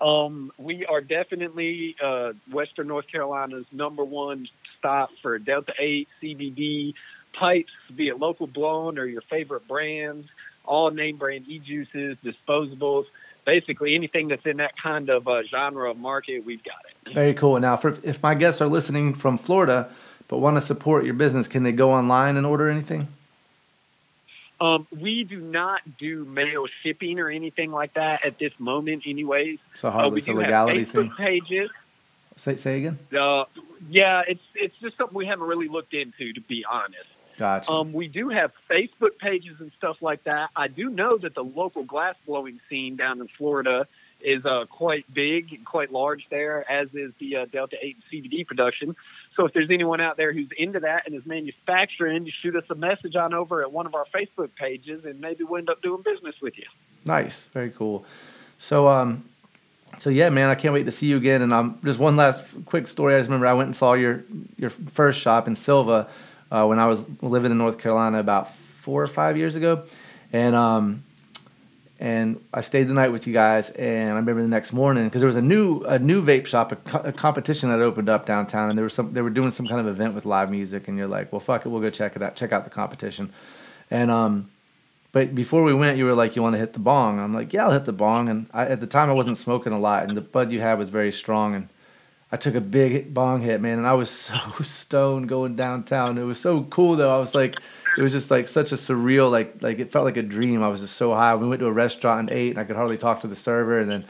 Um, we are definitely uh, Western North Carolina's number one stop for Delta 8 CBD pipes, be it local blown or your favorite brands, all name brand e juices, disposables, basically anything that's in that kind of uh, genre of market, we've got it. Very cool. Now, for, if my guests are listening from Florida but want to support your business, can they go online and order anything? Um, we do not do mail shipping or anything like that at this moment, anyways. So Uh, hardly we it's a do legality thing. pages. Say, say again. Uh, yeah, it's it's just something we haven't really looked into, to be honest. Gotcha. Um, we do have Facebook pages and stuff like that. I do know that the local glass blowing scene down in Florida is uh, quite big and quite large there, as is the uh, Delta 8 CBD production. So if there's anyone out there who's into that and is manufacturing, just shoot us a message on over at one of our Facebook pages, and maybe we'll end up doing business with you. Nice, very cool. So, um, so yeah, man, I can't wait to see you again. And um, just one last quick story. I just remember I went and saw your your first shop in Sylva uh, when I was living in North Carolina about four or five years ago, and um, and I stayed the night with you guys. And I remember the next morning because there was a new a new vape shop, a, co- a competition that opened up downtown, and there was some they were doing some kind of event with live music. And you're like, well, fuck it, we'll go check it out, check out the competition. And um, but before we went, you were like, you want to hit the bong? I'm like, yeah, I'll hit the bong. And I, at the time, I wasn't smoking a lot, and the bud you had was very strong, and I took a big bong hit, man, and I was so stoned going downtown. It was so cool though. I was like, it was just like such a surreal, like like it felt like a dream. I was just so high. We went to a restaurant and ate, and I could hardly talk to the server, and then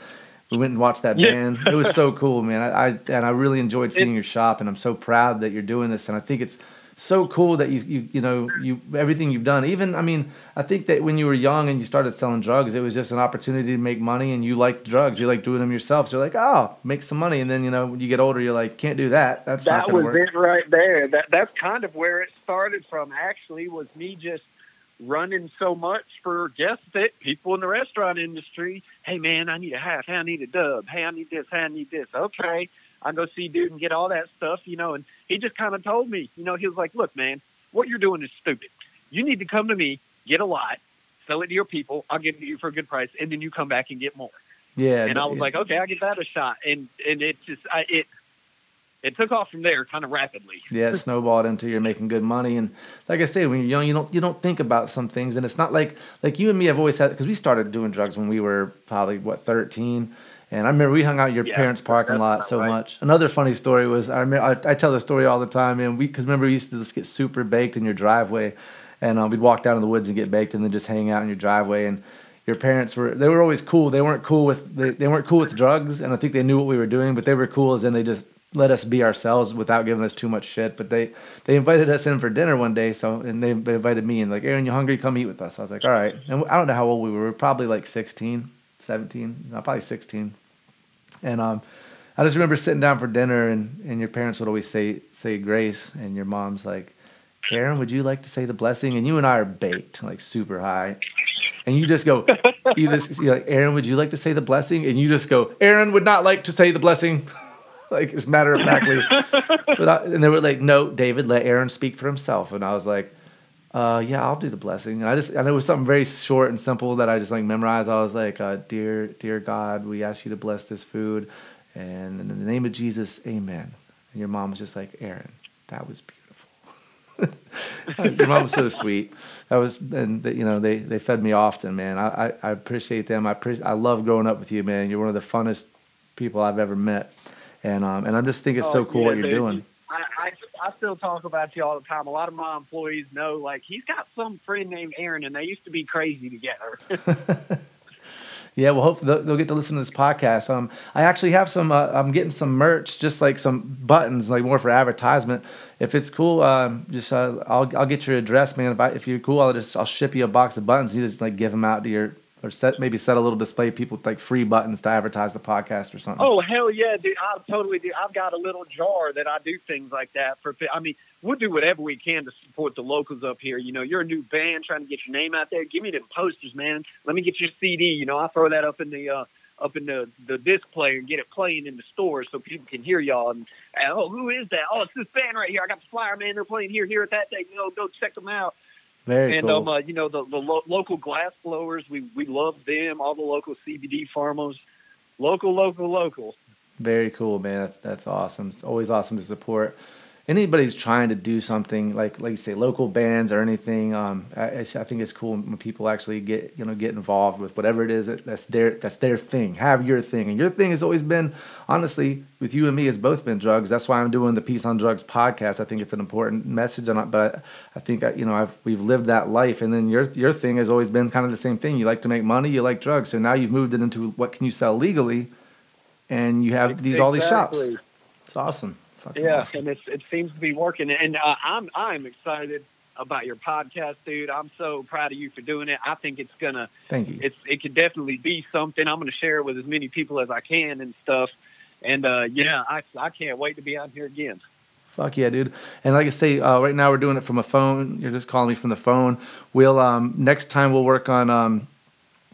we went and watched that Yeah. band. It was so cool, man. I, I and I really enjoyed seeing your shop, and I'm so proud that you're doing this. And I think it's so cool that you you you know you everything you've done. Even I mean, I think that when you were young and you started selling drugs, it was just an opportunity to make money, and you liked drugs. You like doing them yourself. So you're like, oh, make some money, and then you know when you get older, you're like, can't do that. That's that gonna was work. it right there. That that's kind of where it started from. Actually, was me just running so much for guests that people in the restaurant industry. Hey man, I need a half. Hey, I need a dub. Hey, I need this. Hey, I need this. Okay, I go see dude and get all that stuff, you know. And he just kind of told me, you know, he was like, look, man, what you're doing is stupid. You need to come to me, get a lot, sell it to your people. I'll give it to you for a good price, and then you come back and get more Yeah, and I was yeah. like, okay, I'll give that a shot. And and it just I, it it took off from there kind of rapidly. yeah, it snowballed until you're making good money, and like I say, when you're young, you don't you don't think about some things, and it's not like like you and me have always had because we started doing drugs when we were probably what 13, and I remember we hung out in your Yeah, parents' parking lot so right. much. Another funny story was I remember I, I tell the story all the time, and we because remember we used to just get super baked in your driveway, and uh, we'd walk down in the woods and get baked, and then just hang out in your driveway and. Your parents were they were always cool. They weren't cool with they, they weren't cool with drugs, and I think they knew what we were doing, but they were cool as in they just let us be ourselves without giving us too much shit. But they they invited us in for dinner one day, so and they, they invited me and like Aaron, you hungry? Come eat with us. I was like, all right. And I don't know how old we were. We were probably like 16, 17, no, probably 16. And um, I just remember sitting down for dinner, and, and your parents would always say say grace, and your mom's like, Aaron, would you like to say the blessing? And you and I are baked, like super high. And you just go, you just you're like, Aaron, would you like to say the blessing? And you just go, Aaron would not like to say the blessing. like it's matter of factly. and they were like, no, David, let Aaron speak for himself. And I was like, uh, yeah, I'll do the blessing. And I just, and it was something very short and simple that I just like memorized. I was like, uh, dear, dear God, we ask you to bless this food. And in the name of Jesus, amen. And your mom was just like, Aaron, that was beautiful. your mom was so sweet. That was, and you know, they, they fed me often, man. I, I, I appreciate them. I appreciate, I love growing up with you, man. You're one of the funnest people I've ever met. And, um, and I just think it's so Oh, cool yeah, what you're doing. I, I I still talk about you all the time. A lot of my employees know, like he's got some friend named Aaron, and they used to be crazy together. Yeah, well, hopefully they'll, get to listen to this podcast. Um, I actually have some. Uh, I'm getting some merch, just like some buttons, like more for advertisement. If it's cool, um, just uh, I'll I'll get your address, man. If I, if you're cool, I'll just I'll ship you a box of buttons. You just like give them out to your or set maybe set a little display people with like free buttons to advertise the podcast or something. Oh hell yeah, dude! I totally do. I've got a little jar that I do things like that for. I mean, we'll do whatever we can to support the locals up here. You know, you're a new band trying to get your name out there. Give me them posters, man. Let me get your CD. You know, I throw that up in the uh, up in the the disc player and get it playing in the store so people can hear y'all. And, oh, who is that? Oh, it's this band right here. I got the flyer, man. They're playing here, here at that day. You know, go check them out. Very cool. and cool. um, uh, you know the the lo- local glass blowers, we we love them. All the local CBD farmers, local, local, local. Very cool, man. That's that's awesome. It's always awesome to support anybody's trying to do something like like you say local bands or anything. Um, I, I think it's cool when people actually get you know get involved with whatever it is that, that's their that's their thing. Have your thing, and your thing has always been honestly with you and me has both been drugs. That's why I'm doing the Peace on Drugs podcast. I think it's an important message, on it, but I, I think you know I've we've lived that life, and then your your thing has always been kind of the same thing. You like to make money, you like drugs, so now you've moved it into what can you sell legally, and you have these all these shops. It's awesome. Fucking Yeah, awesome. and it's, it seems to be working, and uh, I'm I'm excited. about your podcast, dude. I'm so proud of you for doing it. I think it's gonna Thank you. it's it could definitely be something. I'm gonna share it with as many people as I can and stuff. And uh, yeah, I I can't wait to be on here again. Fuck yeah, dude. And like I say, uh, right now we're doing it from a phone. You're just calling me from the phone. We'll um, next time we'll work on um,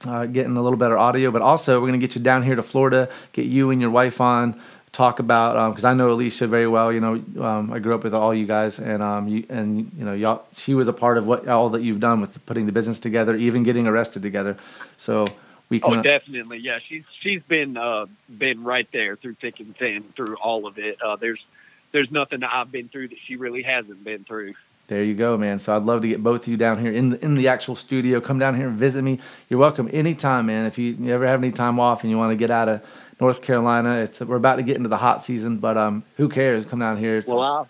uh, getting a little better audio, but also we're gonna get you down here to Florida, get you and your wife on, talk about because I know Alicia very well. You know, um, I grew up with all you guys, and um, you and you know, y'all. She was a part of what all that you've done with putting the business together, even getting arrested together. So we can. Oh, definitely. Yeah, she's she's been uh, been right there through thick and thin through all of it. Uh, there's there's nothing that I've been through that she really hasn't been through. There you go, man. So I'd love to get both of you down here in the, in the actual studio. Come down here and visit me. You're welcome anytime, man. If you, you ever have any time off and you want to get out of North Carolina, it's we're about to get into the hot season, but um, who cares? Come down here. It's, Well, I'll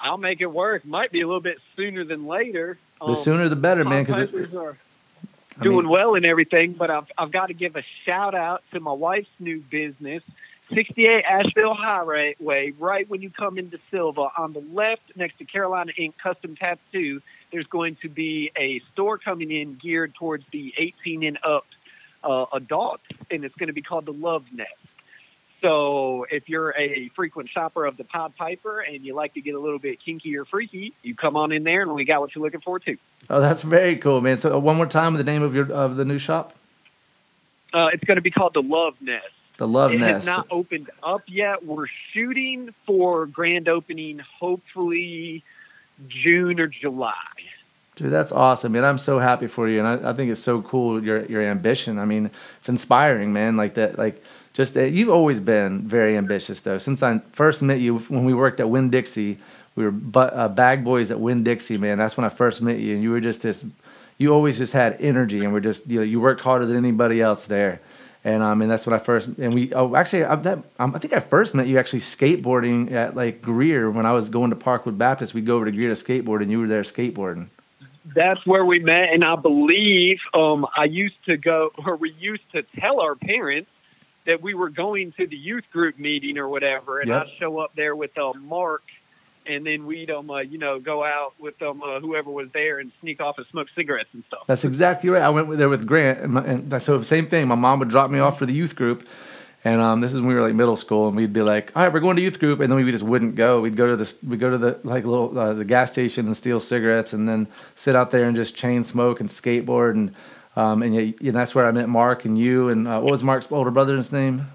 I'll make it work. Might be a little bit sooner than later. the Um, sooner the better, man. Because are I doing mean- well and everything, but I've I've got to give a shout out to my wife's new business, 68 Asheville Highway, right when you come into Sylva. On the left, next to Carolina Ink Custom Tattoo, there's going to be a store coming in geared towards the 18 and up uh, adults, and it's going to be called the Love Nest. So if you're a frequent shopper of the Pied Piper and you like to get a little bit kinky or freaky, you come on in there, and we got what you're looking for too. oh, that's very cool, man. So uh, one more time, the name of your of the new shop, Uh, it's going to be called the Love Nest. the Love it has Nest. not opened up yet. We're shooting for grand opening, hopefully June or July. Dude, that's awesome, man. I'm so happy for you, and I, I think it's so cool your your ambition. I mean, it's inspiring, man. Like that, like just uh, you've always been very ambitious, though. Since I first met you when we worked at Winn Dixie, we were bu- uh, bag boys at Winn Dixie, man. That's when I first met you, and you were just this. You always just had energy, and we're just you know you worked harder than anybody else there. And um, and that's when I first and we oh actually I, that um, I think I first met you actually skateboarding at like Greer when I was going to Parkwood Baptist. We'd go over to Greer to skateboard, and you were there skateboarding. That's where we met, and I believe um, I used to go, or we used to tell our parents that we were going to the youth group meeting or whatever, and Yep. I'd show up there with uh, Mark, and then we'd um, uh, you know go out with um, uh, whoever was there and sneak off and smoke cigarettes and stuff. That's exactly right. I went there with Grant, and, my, and so same thing. My mom would drop me off for the youth group, and um, this is when we were like middle school, and we'd be like, "All right, we're going to youth group," and then we just wouldn't go. We'd go to the we go to the like little uh, the gas station and steal cigarettes, and then sit out there and just chain smoke and skateboard, and um, and, yeah, and that's where I met Mark and you, and uh, what was Mark's older brother's name?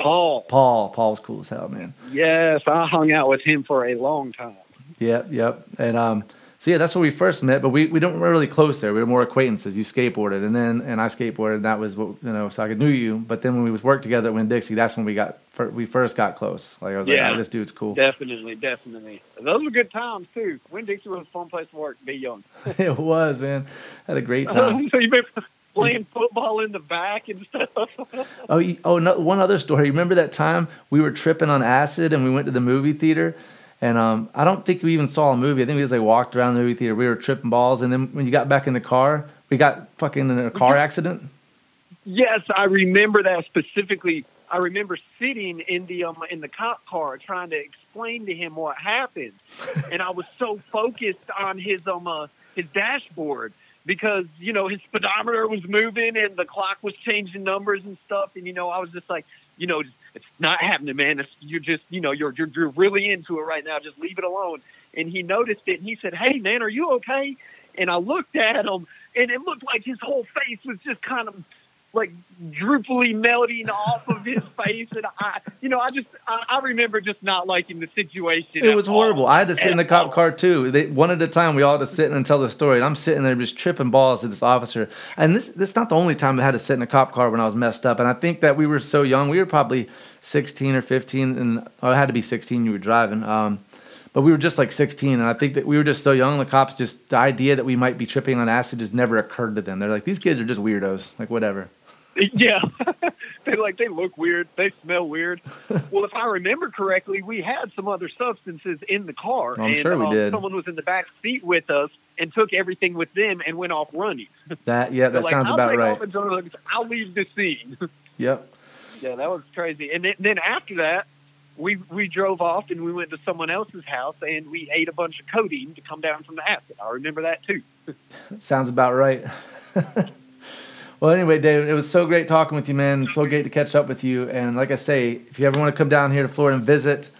Paul, Paul. Paul's cool as hell, man. yes, I hung out with him for a long time. Yep, yep. And um, so yeah, that's where we first met. But we we don't were really close there. We were more acquaintances. You skateboarded, and then and I skateboarded. And that was what you know. So I knew you. But then when we was work together at Winn Dixie, that's when we got we first got close. Like I was Yeah. like, oh, this dude's cool. Definitely, definitely. Those were good times too. Winn Dixie was a fun place to work. Be young. it was man. Had a great time. so you've been playing football in the back and stuff. Oh, you, oh, no, one other story. You remember that time we were tripping on acid and we went to the movie theater, and um, I don't think we even saw a movie. I think we just like walked around the movie theater. We were tripping balls, and then when you got back in the car, we got fucking in a car accident. yes, I remember that specifically. I remember sitting in the um, in the cop car trying to explain to him what happened, and I was so focused on his um uh, his dashboard because you know his speedometer was moving and the clock was changing numbers and stuff, and you know I was just like, you know, it's not happening, man. It's, you're just you know you're, you're you're really into it right now. Just leave it alone. And he noticed it, and he said, "Hey, man, are you okay?" And I looked at him, and it looked like his whole face was just kind of like droopily melting off of his face, and I, you know, I just I, I remember just not liking the situation. It at was all. horrible. I had to sit in the cop all. car too. They, one at a time, we all had to sit and tell the story. And I'm sitting there just tripping balls to this officer. And this this not the only time I had to sit in a cop car when I was messed up. And I think that we were so young. We were probably 16 or 15, and it had to be 16. You were driving. Um, but we were just like 16, and I think that we were just so young. The cops just the idea that we might be tripping on acid just never occurred to them. They're like, these kids are just weirdos. Like whatever. Yeah, they like they look weird. They smell weird. well, if I remember correctly, we had some other substances in the car. I'm and, sure we um, did. Someone was in the back seat with us and took everything with them and went off running. That yeah, that like, sounds I'll about take right. All the drugs. I'll leave the scene. Yep. yeah, that was crazy. And then, then after that, we we drove off and we went to someone else's house and we ate a bunch of codeine to come down from the acid. I remember that too. Sounds about right. Well, anyway, David, it was so great talking with you, man. So great to catch up with you. And like I say, if you ever want to come down here to Florida and visit,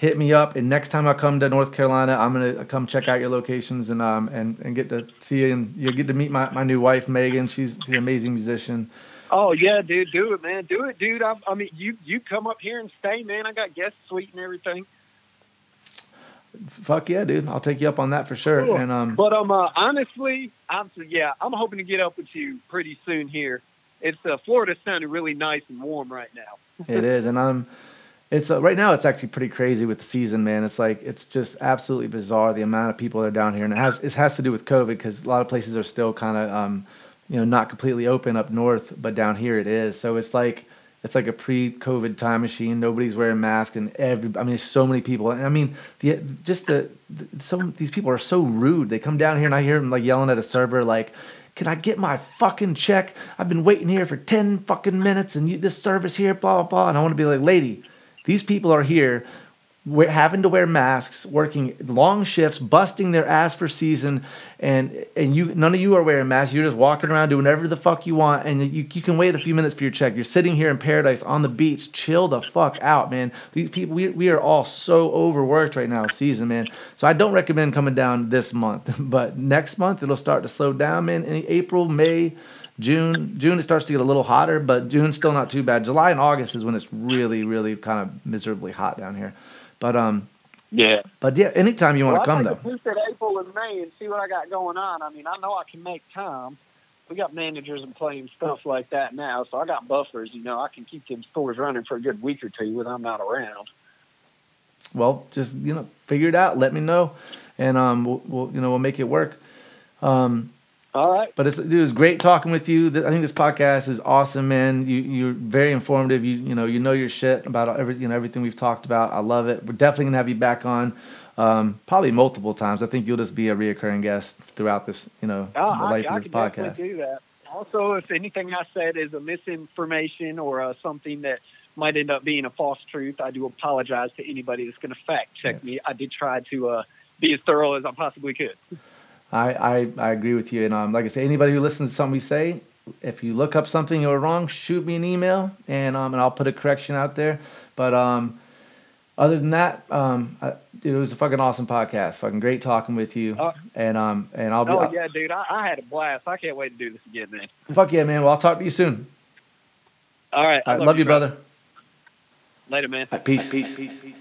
hit me up. And next time I come to North Carolina, I'm gonna come check out your locations and um and, and get to see you and you'll get to meet my, my new wife Megan. She's she's an amazing musician. Oh yeah, dude, do it, man, do it, dude. I, I mean, you you come up here and stay, man. I got guest suite and everything. Fuck yeah, dude! I'll take you up on that for sure. Cool. And um, But um, uh, honestly, I'm yeah, I'm hoping to get up with you pretty soon here. It's uh, Florida's sounding really nice and warm right now. it is, and um, it's uh, right now. It's actually pretty crazy with the season, man. It's like it's just absolutely bizarre the amount of people that are down here, and it has it has to do with COVID because a lot of places are still kind of um, you know, not completely open up north, but down here it is. So it's like it's like a pre-COVID time machine. Nobody's wearing masks, and every I mean, there's so many people. And I mean, the just the, the some these people are so rude. They come down here, and I hear them like yelling at a server, like. Can I get my fucking check? I've been waiting here for 10 fucking minutes and you, this service here, blah, blah, blah. And I want to be like, lady, these people are here we're having to wear masks, working long shifts, busting their ass for season, and and you none of you are wearing masks. You're just walking around doing whatever the fuck you want, and you, you can wait a few minutes for your check. You're sitting here in paradise on the beach, chill the fuck out, man. These people, we, we are all so overworked right now, season, man. So I don't recommend coming down this month, but next month it'll start to slow down, man. In April, May. June, June it starts to get a little hotter, but June's still not too bad. July and August is when it's really, really kind of miserably hot down here. But um, yeah. But yeah, anytime you want well, to come though. Look at April and May and see what I got going on. I mean, I know I can make time. We got managers and playing stuff like that now, so I got buffers. You know, I can keep them stores running for a good week or two when I'm not around. Well, just you know, figure it out. Let me know, and um, we'll, we'll you know we'll make it work. Um, all right. But it's it was great talking with you. I think this podcast is awesome, man. You you're very informative. You you know you know your shit about every you know everything we've talked about. I love it. We're definitely gonna have you back on, um, probably multiple times. I think you'll just be a reoccurring guest throughout this you know oh, the life I, of this I podcast. do that. Also, if anything I said is a misinformation or uh, something that might end up being a false truth, I do apologize to anybody that's going to fact check yes. me. I did try to uh, be as thorough as I possibly could. I, I, I agree with you. And um, like I say, anybody who listens to something we say, if you look up something you're wrong, shoot me an email and um, and I'll put a correction out there. But um, other than that, um, I, dude, it was a fucking awesome podcast. Fucking great talking with you. Uh, and um, and I'll be. Oh yeah, dude, I, I, had a blast. I can't wait to do this again, man. Fuck yeah, man. Well, I'll talk to you soon. All right. I love, love you, brother. brother. Later, man. Right, peace. peace. Peace. Peace.